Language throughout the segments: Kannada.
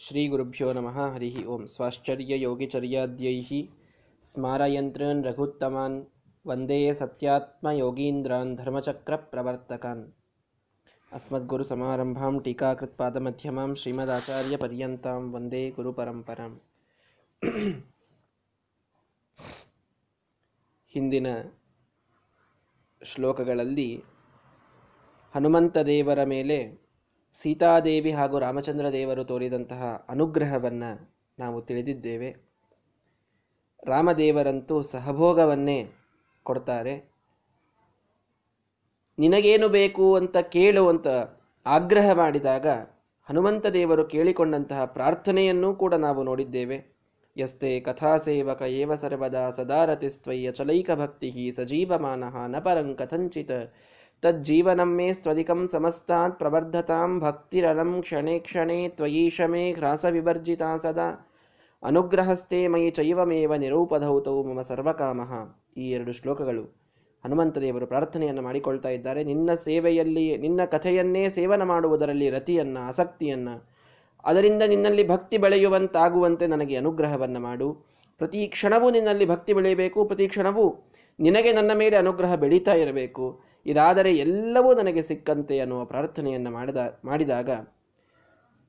श्रीगुरुभ्यो नमः हरिः ओं स्वाश्चर्ययोगिचर्याद्यैः स्मारयन्त्रन् रघुत्तमान् वन्दे सत्यात्मयोगीन्द्रान् धर्मचक्रप्रवर्तकान् अस्मद्गुरुसमारम्भां टीकाकृत्पादमध्यमां श्रीमदाचार्यपर्यन्तां वन्दे ಗುರುಪರಂಪರಾಂ ಹಿಂದಿನ ಶ್ಲೋಕಗಳಲ್ಲಿ ಹನುಮಂತ ದೇವರ ಮೇಲೆ ಸೀತಾದೇವಿ ಹಾಗೂ ರಾಮಚಂದ್ರ ದೇವರು ತೋರಿದಂತಹ ಅನುಗ್ರಹವನ್ನು ನಾವು ತಿಳಿದಿದ್ದೇವೆ. ರಾಮದೇವರಂತೂ ಸಹಭೋಗವನ್ನೇ ಕೊಡ್ತಾರೆ. ನಿನಗೇನು ಬೇಕು ಅಂತ ಕೇಳು ಅಂತ ಆಗ್ರಹ ಮಾಡಿದಾಗ ಹನುಮಂತ ದೇವರು ಕೇಳಿಕೊಂಡಂತಹ ಪ್ರಾರ್ಥನೆಯನ್ನೂ ಕೂಡ ನಾವು ನೋಡಿದ್ದೇವೆ. ಯಸ್ತೆ ಕಥಾಸೇವಕ ಏವ ಸರ್ವದಾ ಸದಾರತಿಸ್ತ್ವಯ್ಯ ಚಲೈಕ ಭಕ್ತಿ ಸಜೀವಮಾನ ನ ಪರಂ ಕಥಂಚಿತ್ ಮೇ ಸ್ವಧಿಕಂ ಸಮಸ್ತಾತ್ ಪ್ರವರ್ಧತಾಂ ಭಕ್ತಿರಲಂ ಕ್ಷಣೆ ಕ್ಷಣೆ ತ್ವಯೀಶ ಮೇ ವಿವರ್ಜಿತಾ ಸದಾ ಅನುಗ್ರಹಸ್ಥೆ ಮಯಿ ಚೈವಮೇವ ನಿರೂಪಧೌತೌ ಮಮ ಸರ್ವಕಾಮಃ ಈ ಎರಡು ಶ್ಲೋಕಗಳು ಹನುಮಂತದೇವರು ಪ್ರಾರ್ಥನೆಯನ್ನು ಮಾಡಿಕೊಳ್ತಾ ಇದ್ದಾರೆ. ನಿನ್ನ ಸೇವೆಯಲ್ಲಿ, ನಿನ್ನ ಕಥೆಯನ್ನೇ ಸೇವನ ಮಾಡುವುದರಲ್ಲಿ ರತಿಯನ್ನ, ಆಸಕ್ತಿಯನ್ನು, ಅದರಿಂದ ನಿನ್ನಲ್ಲಿ ಭಕ್ತಿ ಬೆಳೆಯುವಂತಾಗುವಂತೆ ನನಗೆ ಅನುಗ್ರಹವನ್ನು ಮಾಡು. ಪ್ರತಿ ಕ್ಷಣವೂ ನಿನ್ನಲ್ಲಿ ಭಕ್ತಿ ಬೆಳೆಯಬೇಕು, ಪ್ರತಿ ಕ್ಷಣವೂ ನಿನಗೆ ನನ್ನ ಮೇಲೆ ಅನುಗ್ರಹ ಬೆಳೀತಾ ಇರಬೇಕು. ಇದಾದರೆ ಎಲ್ಲವೂ ನನಗೆ ಸಿಕ್ಕಂತೆ ಅನ್ನುವ ಪ್ರಾರ್ಥನೆಯನ್ನು ಮಾಡಿದ, ಮಾಡಿದಾಗ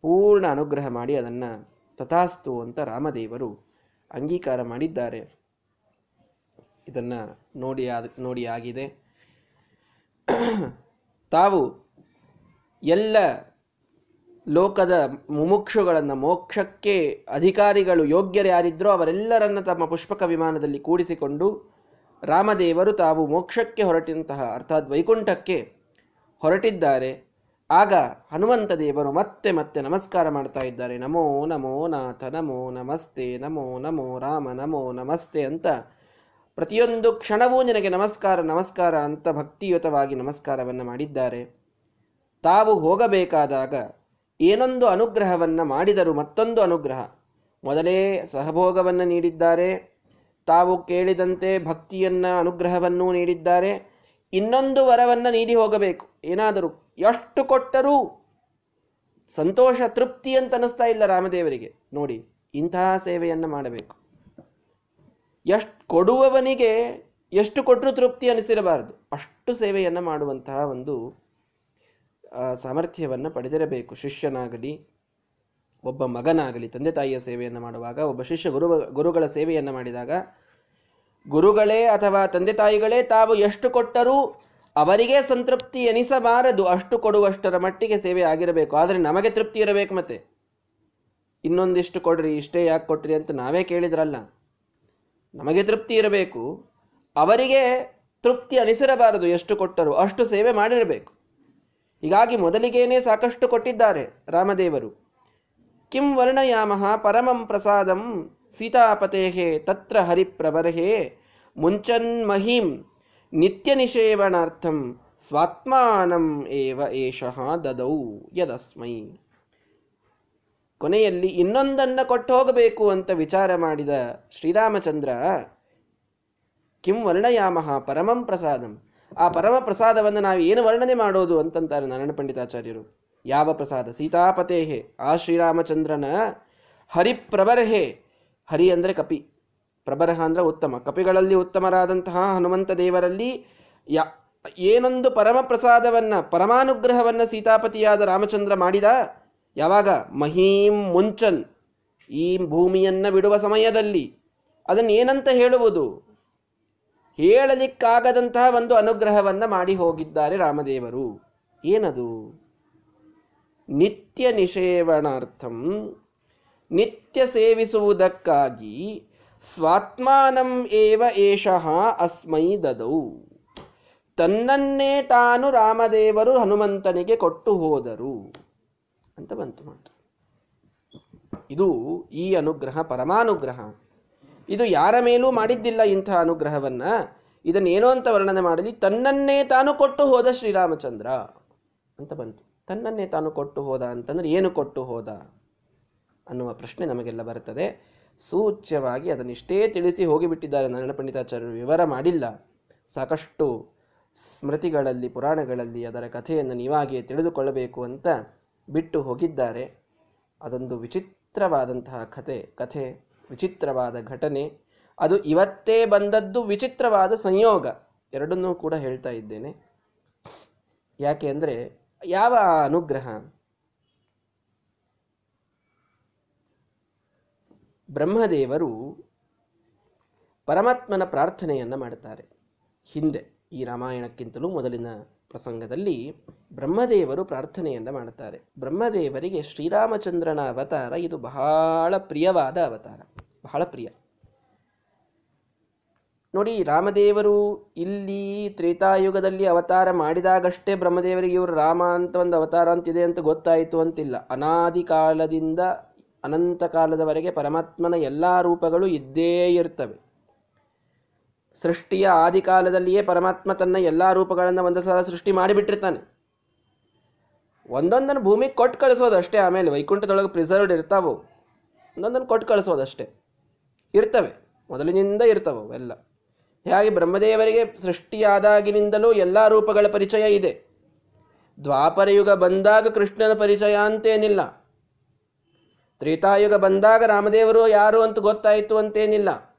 ಪೂರ್ಣ ಅನುಗ್ರಹ ಮಾಡಿ ಅದನ್ನು ತಥಾಸ್ತು ಅಂತ ರಾಮದೇವರು ಅಂಗೀಕಾರ ಮಾಡಿದ್ದಾರೆ. ಇದನ್ನು ನೋಡಿ ನೋಡಿ ಆಗಿದೆ. ತಾವು ಎಲ್ಲ ಲೋಕದ ಮುಮುಕ್ಷುಗಳನ್ನು, ಮೋಕ್ಷಕ್ಕೆ ಅಧಿಕಾರಿಗಳು ಯೋಗ್ಯರು ಯಾರಿದ್ರೋ ಅವರೆಲ್ಲರನ್ನ ತಮ್ಮ ಪುಷ್ಪಕ ವಿಮಾನದಲ್ಲಿ ಕೂಡಿಸಿಕೊಂಡು ರಾಮದೇವರು ತಾವು ಮೋಕ್ಷಕ್ಕೆ ಹೊರಟಿಂತಹ ಅರ್ಥಾತ್ ವೈಕುಂಠಕ್ಕೆ ಹೊರಟಿದ್ದಾರೆ. ಆಗ ಹನುಮಂತ ದೇವರು ಮತ್ತೆ ಮತ್ತೆ ನಮಸ್ಕಾರ ಮಾಡ್ತಾ ಇದ್ದಾರೆ. ನಮೋ ನಮೋ ನಾಥ, ನಮೋ ನಮಸ್ತೆ, ನಮೋ ನಮೋ ರಾಮ, ನಮೋ ನಮಸ್ತೆ ಅಂತ ಪ್ರತಿಯೊಂದು ಕ್ಷಣವೂ ನಿನಗೆ ನಮಸ್ಕಾರ ನಮಸ್ಕಾರ ಅಂತ ಭಕ್ತಿಯುತವಾಗಿ ನಮಸ್ಕಾರವನ್ನು ಮಾಡಿದ್ದಾರೆ. ತಾವು ಹೋಗಬೇಕಾದಾಗ ಏನೊಂದು ಅನುಗ್ರಹವನ್ನು ಮಾಡಿದರು ಮತ್ತೊಂದು ಅನುಗ್ರಹ. ಮೊದಲೇ ಸಹಭೋಗವನ್ನು ನೀಡಿದ್ದಾರೆ. ತಾವು ಕೇಳಿದಂತೆ ಭಕ್ತಿಯನ್ನ, ಅನುಗ್ರಹವನ್ನು ನೀಡಿದ್ದಾರೆ. ಇನ್ನೊಂದು ವರವನ್ನ ನೀಡಿ ಹೋಗಬೇಕು. ಏನಾದರೂ ಎಷ್ಟು ಕೊಟ್ಟರೂ ಸಂತೋಷ, ತೃಪ್ತಿ ಅಂತ ಅನಿಸ್ತಾ ಇಲ್ಲ ರಾಮದೇವರಿಗೆ. ನೋಡಿ, ಇಂತಹ ಸೇವೆಯನ್ನ ಮಾಡಬೇಕು. ಎಷ್ಟು ಕೊಡುವವನಿಗೆ ಎಷ್ಟು ಕೊಟ್ಟರು ತೃಪ್ತಿ ಅನಿಸಿರಬಾರದು ಅಷ್ಟು ಸೇವೆಯನ್ನ ಮಾಡುವಂತಹ ಒಂದು ಸಾಮರ್ಥ್ಯವನ್ನ ಪಡೆದಿರಬೇಕು. ಶಿಷ್ಯನಾಗಲಿ, ಒಬ್ಬ ಮಗನಾಗಲಿ, ತಂದೆ ತಾಯಿಯ ಸೇವೆಯನ್ನು ಮಾಡುವಾಗ, ಒಬ್ಬ ಶಿಷ್ಯ ಗುರು, ಗುರುಗಳ ಸೇವೆಯನ್ನು ಮಾಡಿದಾಗ ಗುರುಗಳೇ ಅಥವಾ ತಂದೆ ತಾಯಿಗಳೇ, ತಾವು ಎಷ್ಟು ಕೊಟ್ಟರೂ ಅವರಿಗೆ ಸಂತೃಪ್ತಿ ಎನಿಸಬಾರದು. ಅಷ್ಟು ಕೊಡುವಷ್ಟರ ಮಟ್ಟಿಗೆ ಸೇವೆ ಆಗಿರಬೇಕು. ಆದರೆ ನಮಗೆ ತೃಪ್ತಿ ಇರಬೇಕು ಮತ್ತೆ. ಇನ್ನೊಂದಿಷ್ಟು ಕೊಡ್ರಿ, ಇಷ್ಟೇ ಯಾಕೆ ಕೊಟ್ರಿ ಅಂತ ನಾವೇ ಕೇಳಿದ್ರಲ್ಲ. ನಮಗೆ ತೃಪ್ತಿ ಇರಬೇಕು. ಅವರಿಗೆ ತೃಪ್ತಿ ಅನಿಸಿರಬಾರದು ಎಷ್ಟು ಕೊಟ್ಟರು. ಅಷ್ಟು ಸೇವೆ ಮಾಡಿರಬೇಕು. ಹೀಗಾಗಿ ಮೊದಲಿಗೇನೆ ಸಾಕಷ್ಟು ಕೊಟ್ಟಿದ್ದಾರೆ ರಾಮದೇವರು. ಕಿಂ ವರ್ಣಯಾಮಃ ಪರಮಂ ಪ್ರಸಾದಂ ಸೀತಾಪತೇಹೇ ತತ್ರ ಹರಿಪ್ರಬರ್ಹೇ ಮುಂಚನ್ಮಹೀಂ ನಿತ್ಯ ನಿಷೇವಣಾರ್ಥಂ ಸ್ವಾತ್ಮಾನಂ ಏವ ಏಷಃ ದದೌ ಯದಸ್ಮೈ. ಕೊನೆಯಲ್ಲಿ ಇನ್ನೊಂದನ್ನು ಕೊಟ್ಟು ಹೋಗಬೇಕು ಅಂತ ವಿಚಾರ ಮಾಡಿದ ಶ್ರೀರಾಮಚಂದ್ರ, ಕಿಂ ವರ್ಣಯಾಮಹ ಪರಮಂ ಪ್ರಸಾದಂ. ಆ ಪರಮ ಪ್ರಸಾದವನ್ನು ನಾವು ಏನು ವರ್ಣನೆ ಮಾಡೋದು ಅಂತಂತಾರೆ ನಾರಾಯಣ ಪಂಡಿತಾಚಾರ್ಯರು. ಯಾವ ಪ್ರಸಾದ? ಸೀತಾಪತೇಹೆ ಆ ಶ್ರೀರಾಮಚಂದ್ರನ ಹರಿಪ್ರಬರ್ಹೆ ಹರಿ ಅಂದರೆ ಕಪಿ. ಪ್ರಬರಹ ಅಂದರೆ ಉತ್ತಮ. ಕಪಿಗಳಲ್ಲಿ ಉತ್ತಮರಾದಂತಹ ಹನುಮಂತ ದೇವರಲ್ಲಿ ಯ, ಏನೊಂದು ಪರಮ ಪ್ರಸಾದವನ್ನ ಪರಮಾನುಗ್ರಹವನ್ನ ಸೀತಾಪತಿಯಾದ ರಾಮಚಂದ್ರ ಮಾಡಿದ, ಯಾವಾಗ? ಮಹೀಂ ಮುಂಚನ್, ಈ ಭೂಮಿಯನ್ನು ಬಿಡುವ ಸಮಯದಲ್ಲಿ. ಅದನ್ನು ಏನಂತ ಹೇಳುವುದು? ಹೇಳಲಿಕ್ಕಾಗದಂತಹ ಒಂದು ಅನುಗ್ರಹವನ್ನು ಮಾಡಿ ಹೋಗಿದ್ದಾರೆ ರಾಮದೇವರು. ಏನದು? ನಿತ್ಯ ನಿಷೇವಣಾರ್ಥಂ ನಿತ್ಯ ಸೇವಿಸುವುದಕ್ಕಾಗಿ ಸ್ವಾತ್ಮಾನಂ ಏವ ಏಷಃ ಅಸ್ಮೈ ದದೌ. ತನ್ನನ್ನೇ ತಾನು ರಾಮದೇವರು ಹನುಮಂತನಿಗೆ ಕೊಟ್ಟು ಹೋದರು. ಅಂತ ಬಂತು ಮಾತು. ಇದು ಈ ಅನುಗ್ರಹ, ಪರಮಾನುಗ್ರಹ. ಇದು ಯಾರ ಮೇಲೂ ಮಾಡಿದ್ದಿಲ್ಲ ಇಂಥ ಅನುಗ್ರಹವನ್ನ. ಇದನ್ನೇನೋ ಅಂತ ವರ್ಣನೆ ಮಾಡಲಿ, ತನ್ನನ್ನೇ ತಾನು ಕೊಟ್ಟು ಹೋದ ಶ್ರೀರಾಮಚಂದ್ರ. ಅಂತ ಬಂತು. ತನ್ನನ್ನೇ ತಾನು ಕೊಟ್ಟು ಹೋದ ಅಂತಂದ್ರೆ ಏನು ಕೊಟ್ಟು ಹೋದ? ಅನ್ನುವ ಪ್ರಶ್ನೆ ನಮಗೆಲ್ಲ ಬರುತ್ತದೆ. ಸೂಚ್ಯವಾಗಿ ಅದನ್ನಿಷ್ಟೇ ತಿಳಿಸಿ ಹೋಗಿಬಿಟ್ಟಿದ್ದಾರೆ ನಾರಾಯಣ ಪಂಡಿತಾಚಾರ್ಯರು ವಿವರ ಮಾಡಿಲ್ಲ. ಸಾಕಷ್ಟು ಸ್ಮೃತಿಗಳಲ್ಲಿ, ಪುರಾಣಗಳಲ್ಲಿ ಅದರ ಕಥೆಯನ್ನು ನೀವಾಗಿಯೇ ತಿಳಿದುಕೊಳ್ಳಬೇಕು ಅಂತ ಬಿಟ್ಟು ಹೋಗಿದ್ದಾರೆ. ಅದೊಂದು ವಿಚಿತ್ರ ವಿಚಿತ್ರವಾದಂತಹ ಕಥೆ ಕಥೆ, ವಿಚಿತ್ರವಾದ ಘಟನೆ. ಅದು ಇವತ್ತೇ ಬಂದದ್ದು ವಿಚಿತ್ರವಾದ ಸಂಯೋಗ. ಎರಡನ್ನೂ ಕೂಡ ಹೇಳ್ತಾ ಇದ್ದೇನೆ. ಯಾಕೆ ಅಂದರೆ ಯಾವ ಅನುಗ್ರಹ? ಬ್ರಹ್ಮದೇವರು ಪರಮಾತ್ಮನ ಪ್ರಾರ್ಥನೆಯನ್ನು ಮಾಡುತ್ತಾರೆ ಹಿಂದೆ ಈ ರಾಮಾಯಣಕ್ಕಿಂತಲೂ ಮೊದಲಿನ ಪ್ರಸಂಗದಲ್ಲಿ ಬ್ರಹ್ಮದೇವರು ಪ್ರಾರ್ಥನೆಯನ್ನು ಮಾಡುತ್ತಾರೆ ಬ್ರಹ್ಮದೇವರಿಗೆ ಶ್ರೀರಾಮಚಂದ್ರನ ಅವತಾರ ಇದು ಬಹಳ ಪ್ರಿಯವಾದ ಅವತಾರ. ಬಹಳ ಪ್ರಿಯ. ನೋಡಿ, ರಾಮದೇವರು ಇಲ್ಲಿ ತ್ರೇತಾಯುಗದಲ್ಲಿ ಅವತಾರ ಮಾಡಿದಾಗಷ್ಟೇ ಬ್ರಹ್ಮದೇವರಿಗೆ ಇವರು ರಾಮ ಅಂತ ಒಂದು ಅವತಾರ ಅಂತಿದೆ ಅಂತ ಗೊತ್ತಾಯಿತು ಅಂತಿಲ್ಲ. ಅನಾದಿ ಕಾಲದಿಂದ ಅನಂತ ಕಾಲದವರೆಗೆ ಪರಮಾತ್ಮನ ಎಲ್ಲ ರೂಪಗಳು ಇದ್ದೇ ಇರ್ತವೆ. ಸೃಷ್ಟಿಯ ಆದಿಕಾಲದಲ್ಲಿಯೇ ಪರಮಾತ್ಮ ತನ್ನ ಎಲ್ಲ ರೂಪಗಳನ್ನು ಒಂದು ಸಲ ಸೃಷ್ಟಿ ಮಾಡಿಬಿಟ್ಟಿರ್ತಾನೆ. ಒಂದೊಂದನ್ನು ಭೂಮಿಗೆ ಕೊಟ್ಟು ಕಳಿಸೋದಷ್ಟೇ, ಆಮೇಲೆ ವೈಕುಂಠದೊಳಗೆ ಪ್ರಿಸರ್ವ್ಡ್ ಇರ್ತಾವೋ, ಒಂದೊಂದನ್ನು ಕೊಟ್ಟು ಕಳಿಸೋದಷ್ಟೇ ಇರ್ತವೆ. ಮೊದಲಿನಿಂದ ಇರ್ತವೆ ಎಲ್ಲ ಹೇಗೆ ಬ್ರಹ್ಮದೇವರಿಗೆ ಸೃಷ್ಟಿಯಾದಾಗಿನಿಂದಲೂ ಎಲ್ಲ ರೂಪಗಳ ಪರಿಚಯ ಇದೆ. ದ್ವಾಪರಯುಗ ಬಂದಾಗ ಕೃಷ್ಣನ ಪರಿಚಯ ಅಂತೇನಿಲ್ಲ. ತ್ರೇತಾಯುಗ ಬಂದಾಗ ರಾಮದೇವರು ಯಾರು ಅಂತ ಗೊತ್ತಾಯಿತು ಅಂತೇನಿಲ್ಲ.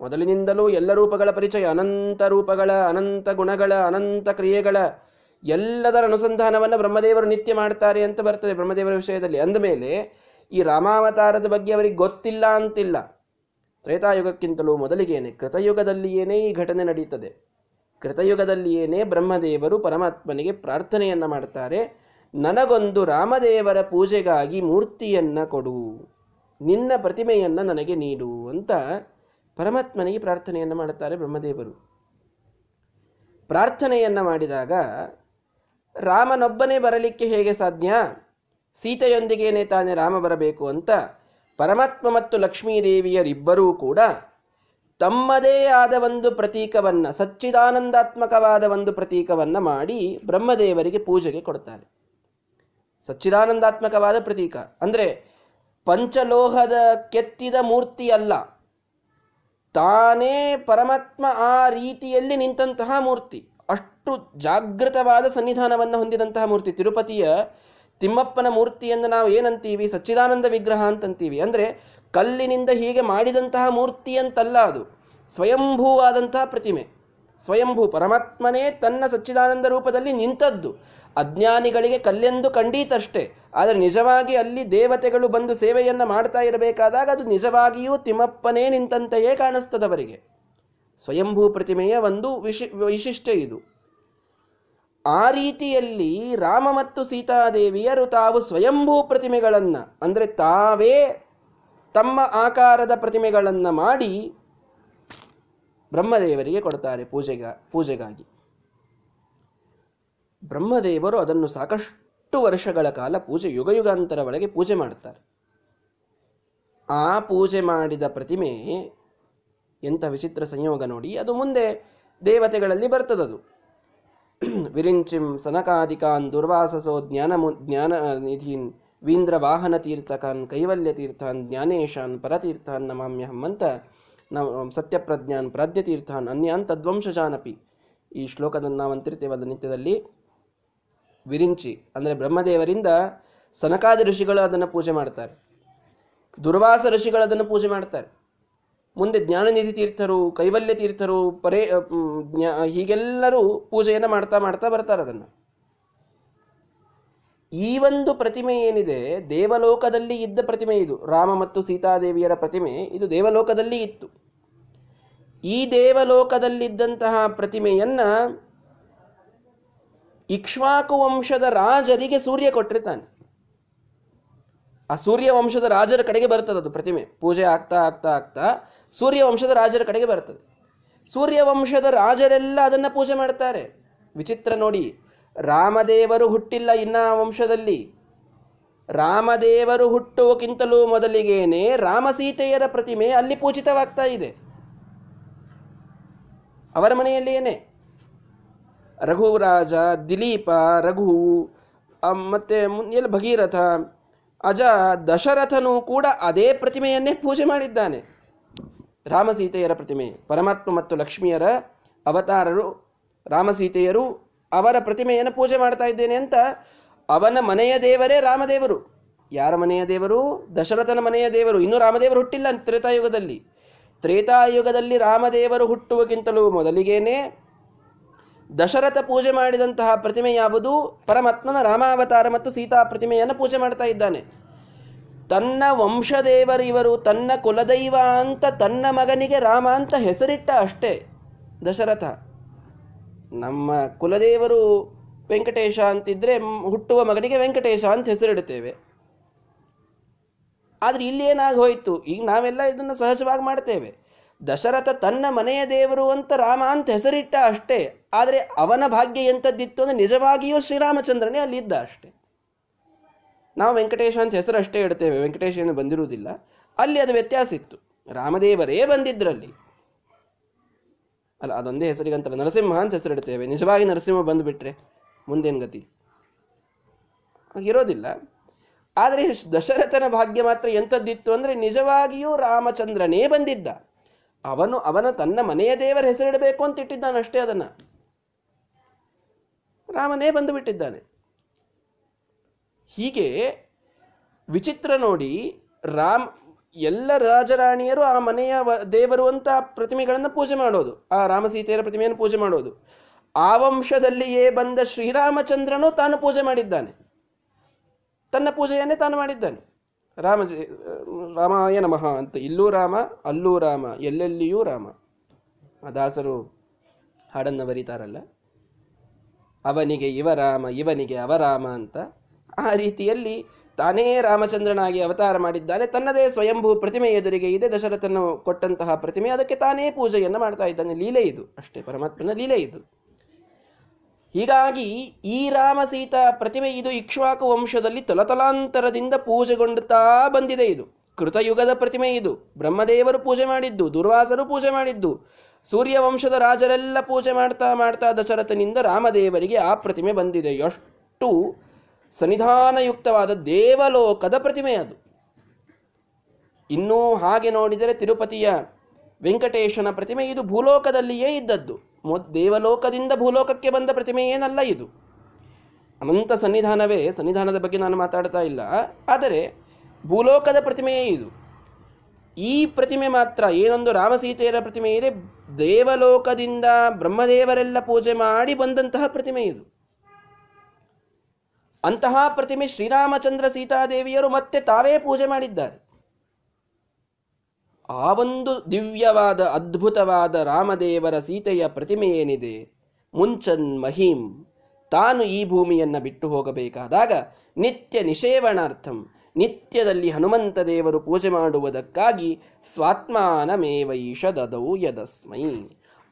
ಮೊದಲಿನಿಂದಲೂ ಎಲ್ಲ ರೂಪಗಳ ಪರಿಚಯ, ಅನಂತ ರೂಪಗಳ, ಅನಂತ ಗುಣಗಳ, ಅನಂತ ಕ್ರಿಯೆಗಳ ಎಲ್ಲದರ ಅನುಸಂಧಾನವನ್ನು ಬ್ರಹ್ಮದೇವರು ನಿತ್ಯ ಮಾಡ್ತಾರೆ ಅಂತ ಬರ್ತದೆ ಬ್ರಹ್ಮದೇವರ ವಿಷಯದಲ್ಲಿ. ಅಂದಮೇಲೆ ಈ ರಾಮಾವತಾರದ ಬಗ್ಗೆ ಅವರಿಗೆ ಗೊತ್ತಿಲ್ಲ ಅಂತಿಲ್ಲ. ತ್ರೇತಾಯುಗಕ್ಕಿಂತಲೂ ಮೊದಲಿಗೇನೆ ಕೃತಯುಗದಲ್ಲಿಯೇನೇ ಈ ಘಟನೆ ನಡೀತದೆ. ಕೃತಯುಗದಲ್ಲಿಯೇನೇ ಬ್ರಹ್ಮದೇವರು ಪರಮಾತ್ಮನಿಗೆ ಪ್ರಾರ್ಥನೆಯನ್ನು ಮಾಡ್ತಾರೆ. ನನಗೊಂದು ರಾಮದೇವರ ಪೂಜೆಗಾಗಿ ಮೂರ್ತಿಯನ್ನ ಕೊಡು. ನಿನ್ನ ಪ್ರತಿಮೆಯನ್ನ ನನಗೆ ನೀಡು ಅಂತ ಪರಮಾತ್ಮನಿಗೆ ಪ್ರಾರ್ಥನೆಯನ್ನ ಮಾಡುತ್ತಾರೆ ಬ್ರಹ್ಮದೇವರು. ಪ್ರಾರ್ಥನೆಯನ್ನ ಮಾಡಿದಾಗ ರಾಮನೊಬ್ಬನೇ ಬರಲಿಕ್ಕೆ ಹೇಗೆ ಸಾಧ್ಯ? ಸೀತೆಯೊಂದಿಗೇನೆ ತಾನೇ ರಾಮ ಬರಬೇಕು ಅಂತ ಪರಮಾತ್ಮ ಮತ್ತು ಲಕ್ಷ್ಮೀದೇವಿಯರಿಬ್ಬರೂ ಕೂಡ ತಮ್ಮದೇ ಆದ ಒಂದು ಪ್ರತೀಕವನ್ನ, ಸಚ್ಚಿದಾನಂದಾತ್ಮಕವಾದ ಒಂದು ಪ್ರತೀಕವನ್ನ ಮಾಡಿ ಬ್ರಹ್ಮದೇವರಿಗೆ ಪೂಜೆಗೆ ಕೊಡ್ತಾರೆ. ಸಚ್ಚಿದಾನಂದಾತ್ಮಕವಾದ ಪ್ರತೀಕ. ಅಂದರೆ ಪಂಚಲೋಹದ ಕೆತ್ತಿದ ಮೂರ್ತಿ ಅಲ್ಲ ತಾನೇ ಪರಮಾತ್ಮ ಆ ರೀತಿಯಲ್ಲಿ ನಿಂತಹ ಮೂರ್ತಿ. ಅಷ್ಟು ಜಾಗೃತವಾದ ಸನ್ನಿಧಾನವನ್ನು ಹೊಂದಿದಂತಹ ಮೂರ್ತಿ. ತಿರುಪತಿಯ ತಿಮ್ಮಪ್ಪನ ಮೂರ್ತಿಯನ್ನು ನಾವು ಏನಂತೀವಿ? ಸಚ್ಚಿದಾನಂದ ವಿಗ್ರಹ ಅಂತಂತೀವಿ. ಅಂದರೆ ಕಲ್ಲಿನಿಂದ ಹೀಗೆ ಮಾಡಿದಂತಹ ಮೂರ್ತಿ ಅಂತಲ್ಲ ಅದು. ಸ್ವಯಂಭೂವಾದಂತಹ ಪ್ರತಿಮೆ. ಸ್ವಯಂಭೂ, ಪರಮಾತ್ಮನೇ ತನ್ನ ಸಚ್ಚಿದಾನಂದ ರೂಪದಲ್ಲಿ ನಿಂತದ್ದು. ಅಜ್ಞಾನಿಗಳಿಗೆ ಕಲ್ಲೆಂದು ಕಂಡೀತಷ್ಟೇ ಆದರೆ ನಿಜವಾಗಿ ಅಲ್ಲಿ ದೇವತೆಗಳು ಬಂದು ಸೇವೆಯನ್ನು ಮಾಡ್ತಾ ಇರಬೇಕಾದಾಗ ಅದು ನಿಜವಾಗಿಯೂ ತಿಮ್ಮಪ್ಪನೇ ನಿಂತಂತೆಯೇ ಕಾಣಿಸ್ತದವರಿಗೆ. ಸ್ವಯಂಭೂ ಪ್ರತಿಮೆಯ ಒಂದು ವಿಶಿ, ವೈಶಿಷ್ಟ್ಯ ಇದು. ಆ ರೀತಿಯಲ್ಲಿ ರಾಮ ಮತ್ತು ಸೀತಾದೇವಿಯರು ತಾವು ಸ್ವಯಂಭೂ ಪ್ರತಿಮೆಗಳನ್ನು, ಅಂದರೆ ತಾವೇ ತಮ್ಮ ಆಕಾರದ ಪ್ರತಿಮೆಗಳನ್ನು ಮಾಡಿ ಬ್ರಹ್ಮದೇವರಿಗೆ ಕೊಡ್ತಾರೆ ಪೂಜೆಗ, ಪೂಜೆಗಾಗಿ. ಬ್ರಹ್ಮದೇವರು ಅದನ್ನು ಸಾಕಷ್ಟು ವರ್ಷಗಳ ಕಾಲ ಪೂಜೆ ಯುಗ ಒಳಗೆ ಪೂಜೆ ಮಾಡುತ್ತಾರೆ. ಆ ಪೂಜೆ ಮಾಡಿದ ಪ್ರತಿಮೆ ಎಂಥ ವಿಚಿತ್ರ ಸಂಯೋಗ ನೋಡಿ, ಅದು ಮುಂದೆ ದೇವತೆಗಳಲ್ಲಿ ಬರ್ತದದು. ವಿರಿಂಚಿಂ ಸನಕಾದಿಕಾನ್ ದುರ್ವಾಸಸೋ ಜ್ಞಾನ ಜ್ಞಾನ ನಿಧೀನ್ ವೀಂದ್ರ ವಾಹನ ತೀರ್ಥಕಾನ್ ಕೈವಲ್ಯ ತೀರ್ಥಾನ್ ಜ್ಞಾನೇಶಾನ್ ಪರತೀರ್ಥಾನ್ ನಮಾಮ್ಯಹಂ ಅಂತ ನಾವು ಸತ್ಯಪ್ರಜ್ಞಾನ್ ಪ್ರಾದ್ಯತೀರ್ಥಾನ್ ಅನ್ಯಾನ್ ತದ್ವಂಶಜಾನಪಿ ಈ ಶ್ಲೋಕದನ್ನು ನಾವು ನಿತ್ಯದಲ್ಲಿ. ವಿರಿಂಚಿ, ಅಂದರೆ ಬ್ರಹ್ಮದೇವರಿಂದ ಸನಕಾದಿ ಋಷಿಗಳು ಅದನ್ನು ಪೂಜೆ ಮಾಡ್ತಾರೆ. ದುರ್ವಾಸ ಋಷಿಗಳು ಅದನ್ನು ಪೂಜೆ ಮಾಡ್ತಾರೆ. ಮುಂದೆ ಜ್ಞಾನನಿಧಿ ತೀರ್ಥರು, ಕೈವಲ್ಯ ತೀರ್ಥರು, ಪರೇ ಹೀಗೆಲ್ಲರೂ ಪೂಜೆಯನ್ನು ಮಾಡ್ತಾ ಮಾಡ್ತಾ ಬರ್ತಾರೆ ಅದನ್ನು. ಈ ಒಂದು ಪ್ರತಿಮೆ ಏನಿದೆ, ದೇವಲೋಕದಲ್ಲಿ ಇದ್ದ ಪ್ರತಿಮೆ ಇದು. ರಾಮ ಮತ್ತು ಸೀತಾದೇವಿಯರ ಪ್ರತಿಮೆ ಇದು ದೇವಲೋಕದಲ್ಲಿ ಇತ್ತು. ಈ ದೇವಲೋಕದಲ್ಲಿದ್ದಂತಹ ಪ್ರತಿಮೆಯನ್ನ ಇಕ್ಷ್ವಾಕು ವಂಶದ ರಾಜರಿಗೆ ಸೂರ್ಯ ಕೊಟ್ಟಿರ್ತಾನೆ. ಆ ಸೂರ್ಯ ವಂಶದ ರಾಜರ ಕಡೆಗೆ ಬರ್ತದೆ ಅದು ಪ್ರತಿಮೆ. ಪೂಜೆ ಆಗ್ತಾ ಆಗ್ತಾ ಆಗ್ತಾ ಸೂರ್ಯ ವಂಶದ ರಾಜರ ಕಡೆಗೆ ಬರ್ತದೆ ಸೂರ್ಯ ವಂಶದ ರಾಜರೆಲ್ಲ ಅದನ್ನ ಪೂಜೆ ಮಾಡ್ತಾರೆ. ವಿಚಿತ್ರ ನೋಡಿ, ರಾಮದೇವರು ಹುಟ್ಟಿಲ್ಲ ಇನ್ನ ವಂಶದಲ್ಲಿ. ರಾಮದೇವರು ಹುಟ್ಟುವಕ್ಕಿಂತಲೂ ಮೊದಲಿಗೇನೆ ರಾಮಸೀತೆಯರ ಪ್ರತಿಮೆ ಅಲ್ಲಿ ಪೂಜಿತವಾಗ್ತಾ ಇದೆ. ಅವರ ಮನೆಯಲ್ಲೇನೆ ರಘುರಾಜ ದಿಲೀಪ, ರಘು ಮತ್ತೆ ಎಲ್ಲ ಭಗೀರಥ, ಅಜ, ದಶರಥನು ಕೂಡ ಅದೇ ಪ್ರತಿಮೆಯನ್ನೇ ಪೂಜೆ ಮಾಡಿದ್ದಾನೆ. ರಾಮಸೀತೆಯರ ಪ್ರತಿಮೆ, ಪರಮಾತ್ಮ ಮತ್ತು ಲಕ್ಷ್ಮಿಯರ ಅವತಾರರು, ರಾಮಸೀತೆಯರು ಅವರ ಪ್ರತಿಮೆಯನ್ನು ಪೂಜೆ ಮಾಡ್ತಾ ಇದ್ದೇನೆ ಅಂತ ಅವನ ಮನೆಯ ದೇವರೇ ರಾಮದೇವರು. ಯಾರ ಮನೆಯ ದೇವರು? ದಶರಥನ ಮನೆಯ ದೇವರು. ಇನ್ನೂ ರಾಮದೇವರು ಹುಟ್ಟಿಲ್ಲ ತ್ರೇತಾಯುಗದಲ್ಲಿ. ತ್ರೇತಾಯುಗದಲ್ಲಿ ರಾಮದೇವರು ಹುಟ್ಟುವಕ್ಕಿಂತಲೂ ಮೊದಲಿಗೇನೆ ದಶರಥ ಪೂಜೆ ಮಾಡಿದಂತಹ ಪ್ರತಿಮೆ ಯಾವುದು? ಪರಮಾತ್ಮನ ರಾಮಾವತಾರ ಮತ್ತು ಸೀತಾ ಪ್ರತಿಮೆಯನ್ನು ಪೂಜೆ ಮಾಡ್ತಾ ಇದ್ದಾನೆ. ತನ್ನ ವಂಶದೇವರು ಇವರು, ತನ್ನ ಕುಲದೈವ ಅಂತ ತನ್ನ ಮಗನಿಗೆ ರಾಮ ಅಂತ ಹೆಸರಿಟ್ಟ ಅಷ್ಟೇ ದಶರಥ. ನಮ್ಮ ಕುಲದೇವರು ವೆಂಕಟೇಶ ಅಂತಿದ್ರೆ ಹುಟ್ಟುವ ಮಗನಿಗೆ ವೆಂಕಟೇಶ ಅಂತ ಹೆಸರಿಡುತ್ತೇವೆ. ಆದ್ರೆ ಇಲ್ಲಿ ಏನಾಗಿ ಹೋಯಿತು? ಈಗ ನಾವೆಲ್ಲ ಇದನ್ನು ಸಹಜವಾಗಿ ಮಾಡ್ತೇವೆ. ದಶರಥ ತನ್ನ ಮನೆಯ ದೇವರು ಅಂತ ರಾಮ ಅಂತ ಹೆಸರಿಟ್ಟ ಅಷ್ಟೇ. ಆದರೆ ಅವನ ಭಾಗ್ಯ ಎಂಥದ್ದಿತ್ತು ಅಂದರೆ ನಿಜವಾಗಿಯೂ ಶ್ರೀರಾಮಚಂದ್ರನೇ ಅಲ್ಲಿ ಇದ್ದ ಅಷ್ಟೇ. ನಾವು ವೆಂಕಟೇಶ ಅಂತ ಹೆಸರು ಅಷ್ಟೇ ಇಡ್ತೇವೆ ವೆಂಕಟೇಶ ಏನು ಬಂದಿರುವುದಿಲ್ಲ. ಅಲ್ಲಿ ಅದು ವ್ಯತ್ಯಾಸ ಇತ್ತು. ರಾಮದೇವರೇ ಬಂದಿದ್ದರಲ್ಲಿ ಅಲ್ಲ, ಅದೊಂದೇ ಹೆಸರಿಗಂತಲ್ಲ. ನರಸಿಂಹ ಅಂತ ಹೆಸರು ಇಡ್ತೇವೆ. ನಿಜವಾಗಿ ನರಸಿಂಹ ಬಂದುಬಿಟ್ರೆ ಮುಂದೇನು ಗತಿ? ಇರೋದಿಲ್ಲ. ಆದರೆ ದಶರಥನ ಭಾಗ್ಯ ಮಾತ್ರ ಎಂಥದ್ದಿತ್ತು ಅಂದರೆ ನಿಜವಾಗಿಯೂ ರಾಮಚಂದ್ರನೇ ಬಂದಿದ್ದ. ಅವನು ಅವನ ತನ್ನ ಮನೆಯ ದೇವರ ಹೆಸರಿಡಬೇಕು ಅಂತ ಇಟ್ಟಿದ್ದಾನಷ್ಟೇ ಅದನ್ನ. ರಾಮನೇ ಬಂದು ಬಿಟ್ಟಿದ್ದಾನೆ ಹೀಗೆ ವಿಚಿತ್ರ ನೋಡಿ ರಾಮ್ ಎಲ್ಲ ರಾಜರಾಣಿಯರು ಆ ಮನೆಯ ದೇವರು ಅಂತ ಪ್ರತಿಮೆಗಳನ್ನು ಪೂಜೆ ಮಾಡೋದು. ಆ ರಾಮಸೀತೆಯರ ಪ್ರತಿಮೆಯನ್ನು ಪೂಜೆ ಮಾಡೋದು. ಆ ವಂಶದಲ್ಲಿಯೇ ಬಂದ ಶ್ರೀರಾಮಚಂದ್ರನು ತಾನು ಪೂಜೆ ಮಾಡಿದ್ದಾನೆ. ತನ್ನ ಪೂಜೆಯನ್ನೇ ತಾನು ಮಾಡಿದ್ದಾನೆ. ರಾಮ ರಾಮಾಯ ನಮಃ ಅಂತ. ಇಲ್ಲೂ ರಾಮ, ಅಲ್ಲೂ ರಾಮ, ಎಲ್ಲೆಲ್ಲಿಯೂ ರಾಮ. ಆ ದಾಸರು ಹಾಡನ್ನು ಬರೀತಾರಲ್ಲ. ಅವನಿಗೆ ಇವರಾಮ ಇವನಿಗೆ ಅವರಾಮ ಅಂತ ಆ ರೀತಿಯಲ್ಲಿ ತಾನೇ ರಾಮಚಂದ್ರನಾಗಿ ಅವತಾರ ಮಾಡಿದ್ದಾನೆ. ತನ್ನದೇ ಸ್ವಯಂಭೂ ಪ್ರತಿಮೆ ಎದುರಿಗೆ ಇದೆ ದಶರಥನು ಕೊಟ್ಟಂತಹ ಪ್ರತಿಮೆ. ಅದಕ್ಕೆ ತಾನೇ ಪೂಜೆಯನ್ನು ಮಾಡ್ತಾ ಇದ್ದಾನೆ. ಲೀಲೆ ಇದು. ಅಷ್ಟೇ ಪರಮಾತ್ಮನ ಲೀಲೆ ಇದು. ಹೀಗಾಗಿ ಈ ರಾಮ ಸೀತಾ ಪ್ರತಿಮೆ ಇದು ಇಕ್ಷ್ವಾಕು ವಂಶದಲ್ಲಿ ತಲತಲಾಂತರದಿಂದ ಪೂಜೆಗೊಂಡುತ್ತಾ ಬಂದಿದೆ ಇದು. ಕೃತಯುಗದ ಪ್ರತಿಮೆ ಇದು. ಬ್ರಹ್ಮದೇವರು ಪೂಜೆ ಮಾಡಿದ್ದು, ದುರ್ವಾಸರು ಪೂಜೆ ಮಾಡಿದ್ದು ಸೂರ್ಯ ವಂಶದ ರಾಜರೆಲ್ಲ ಪೂಜೆ ಮಾಡ್ತಾ ಮಾಡ್ತಾ ದಶರಥನಿಂದ ರಾಮದೇವರಿಗೆ ಆ ಪ್ರತಿಮೆ ಬಂದಿದೆ. ಎಷ್ಟು ಸನ್ನಿಧಾನಯುಕ್ತವಾದ ದೇವಲೋಕದ ಪ್ರತಿಮೆ ಅದು. ಇನ್ನೂ ಹಾಗೆ ನೋಡಿದರೆ ತಿರುಪತಿಯ ವೆಂಕಟೇಶನ ಪ್ರತಿಮೆ ಇದು ಭೂಲೋಕದಲ್ಲಿಯೇ ಇದ್ದದ್ದು. ದೇವಲೋಕದಿಂದ ಭೂಲೋಕಕ್ಕೆ ಬಂದ ಪ್ರತಿಮೆ ಏನಲ್ಲ ಇದು. ಅನಂತ ಸನ್ನಿಧಾನವೇ. ಸನ್ನಿಧಾನದ ಬಗ್ಗೆ ನಾನು ಮಾತಾಡ್ತಾ ಇಲ್ಲ. ಆದರೆ ಭೂಲೋಕದ ಪ್ರತಿಮೆಯೇ ಇದು. ಈ ಪ್ರತಿಮೆ ಮಾತ್ರ, ಏನೊಂದು ರಾಮಸೀತೆಯರ ಪ್ರತಿಮೆ ಇದೆ, ದೇವಲೋಕದಿಂದ ಬ್ರಹ್ಮದೇವರೆಲ್ಲ ಪೂಜೆ ಮಾಡಿ ಬಂದಂತಹ ಪ್ರತಿಮೆ ಇದು. ಅಂತಹ ಪ್ರತಿಮೆ ಶ್ರೀರಾಮಚಂದ್ರ ಸೀತಾದೇವಿಯರು ಮತ್ತೆ ತಾವೇ ಪೂಜೆ ಮಾಡಿದ್ದಾರೆ. ಆ ಒಂದು ದಿವ್ಯವಾದ, ಅದ್ಭುತವಾದ ರಾಮದೇವರ ಸೀತೆಯ ಪ್ರತಿಮೆ ಏನಿದೆ? ಮುಂಚನ್ ಮಹೀಂ, ತಾನು ಈ ಭೂಮಿಯನ್ನ ಬಿಟ್ಟು ಹೋಗಬೇಕಾದಾಗ ನಿತ್ಯ ನಿಷೇವಣಾರ್ಥಂ ನಿತ್ಯದಲ್ಲಿ ಹನುಮಂತ ದೇವರು ಪೂಜೆ ಮಾಡುವುದಕ್ಕಾಗಿ ಸ್ವಾತ್ಮಾನಮೇವೈಷ ದದೌ ಯದಸ್ಮೈ.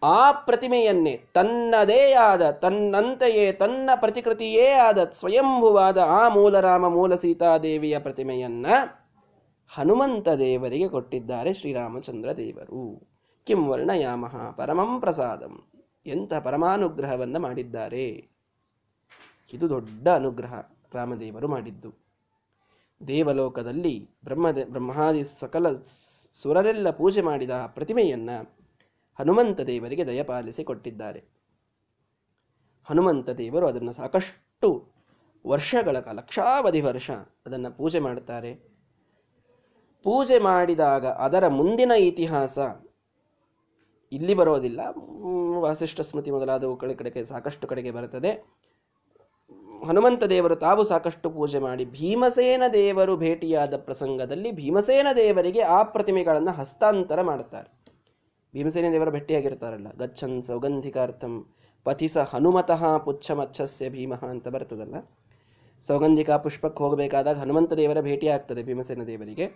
ಆ ಪ್ರತಿಮೆಯನ್ನೇ ತನ್ನದೇ ಆದ, ತನ್ನಂತೆಯೇ, ತನ್ನ ಪ್ರತಿಕೃತಿಯೇ ಆದ ಸ್ವಯಂಭುವಾದ ಆ ಮೂಲರಾಮ ಮೂಲ ಸೀತಾದೇವಿಯ ಪ್ರತಿಮೆಯನ್ನ ಹನುಮಂತ ದೇವರಿಗೆ ಕೊಟ್ಟಿದ್ದಾರೆ ಶ್ರೀರಾಮಚಂದ್ರ ದೇವರು. ಕಿಂ ವರ್ಣಯಾಮಹ ಪರಮಂ ಪ್ರಸಾದಂ ಎಂಥ ಪರಮಾನುಗ್ರಹವನ್ನು ಮಾಡಿದ್ದಾರೆ. ಇದು ದೊಡ್ಡ ಅನುಗ್ರಹ ರಾಮದೇವರು ಮಾಡಿದ್ದು. ದೇವಲೋಕದಲ್ಲಿ ಬ್ರಹ್ಮದ, ಬ್ರಹ್ಮಾದಿ ಸಕಲ ಸುರರೆಲ್ಲ ಪೂಜೆ ಮಾಡಿದ ಪ್ರತಿಮೆಯನ್ನ ಹನುಮಂತ ದೇವರಿಗೆ ದಯಪಾಲಿಸಿ ಕೊಟ್ಟಿದ್ದಾರೆ ಹನುಮಂತ ದೇವರು ಅದನ್ನು ಸಾಕಷ್ಟು ವರ್ಷಗಳ ಕಾಲ, ಲಕ್ಷಾವಧಿ ವರ್ಷ ಅದನ್ನು ಪೂಜೆ ಮಾಡುತ್ತಾರೆ ಪೂಜೆ ಮಾಡಿದಾಗ ಅದರ ಮುಂದಿನ ಇತಿಹಾಸ ಇಲ್ಲಿ ಬರೋದಿಲ್ಲ. ವಾಸಿಷ್ಠ ಸ್ಮೃತಿ ಮೊದಲಾದವು ಕಡೆ ಕಡೆಗೆ ಸಾಕಷ್ಟು ಕಡೆಗೆ ಬರುತ್ತದೆ ಹನುಮಂತ ದೇವರು ತಾವು ಸಾಕಷ್ಟು ಪೂಜೆ ಮಾಡಿ ಭೀಮಸೇನ ದೇವರು ಭೇಟಿಯಾದ ಪ್ರಸಂಗದಲ್ಲಿ ಭೀಮಸೇನ ದೇವರಿಗೆ ಆ ಪ್ರತಿಮೆಗಳನ್ನು ಹಸ್ತಾಂತರ ಮಾಡುತ್ತಾರೆ. ಭೀಮಸೇನ ದೇವರ ಭೇಟಿಯಾಗಿರ್ತಾರಲ್ಲ, ಗಚ್ಚನ್ ಸೌಗಂಧಿಕಾರ್ಥಂ ಪಥಿಸ ಹನುಮತಃ ಪುಚ್ಛಮಚ್ಛಸ್ಯ ಭೀಮಃ ಅಂತ ಬರ್ತದಲ್ಲ, ಸೌಗಂಧಿಕ ಪುಷ್ಪಕ್ಕೆ ಹೋಗಬೇಕಾದಾಗ ಹನುಮಂತ ದೇವರ ಭೇಟಿ ಆಗ್ತದೆ ಭೀಮಸೇನ ದೇವರಿಗೆ.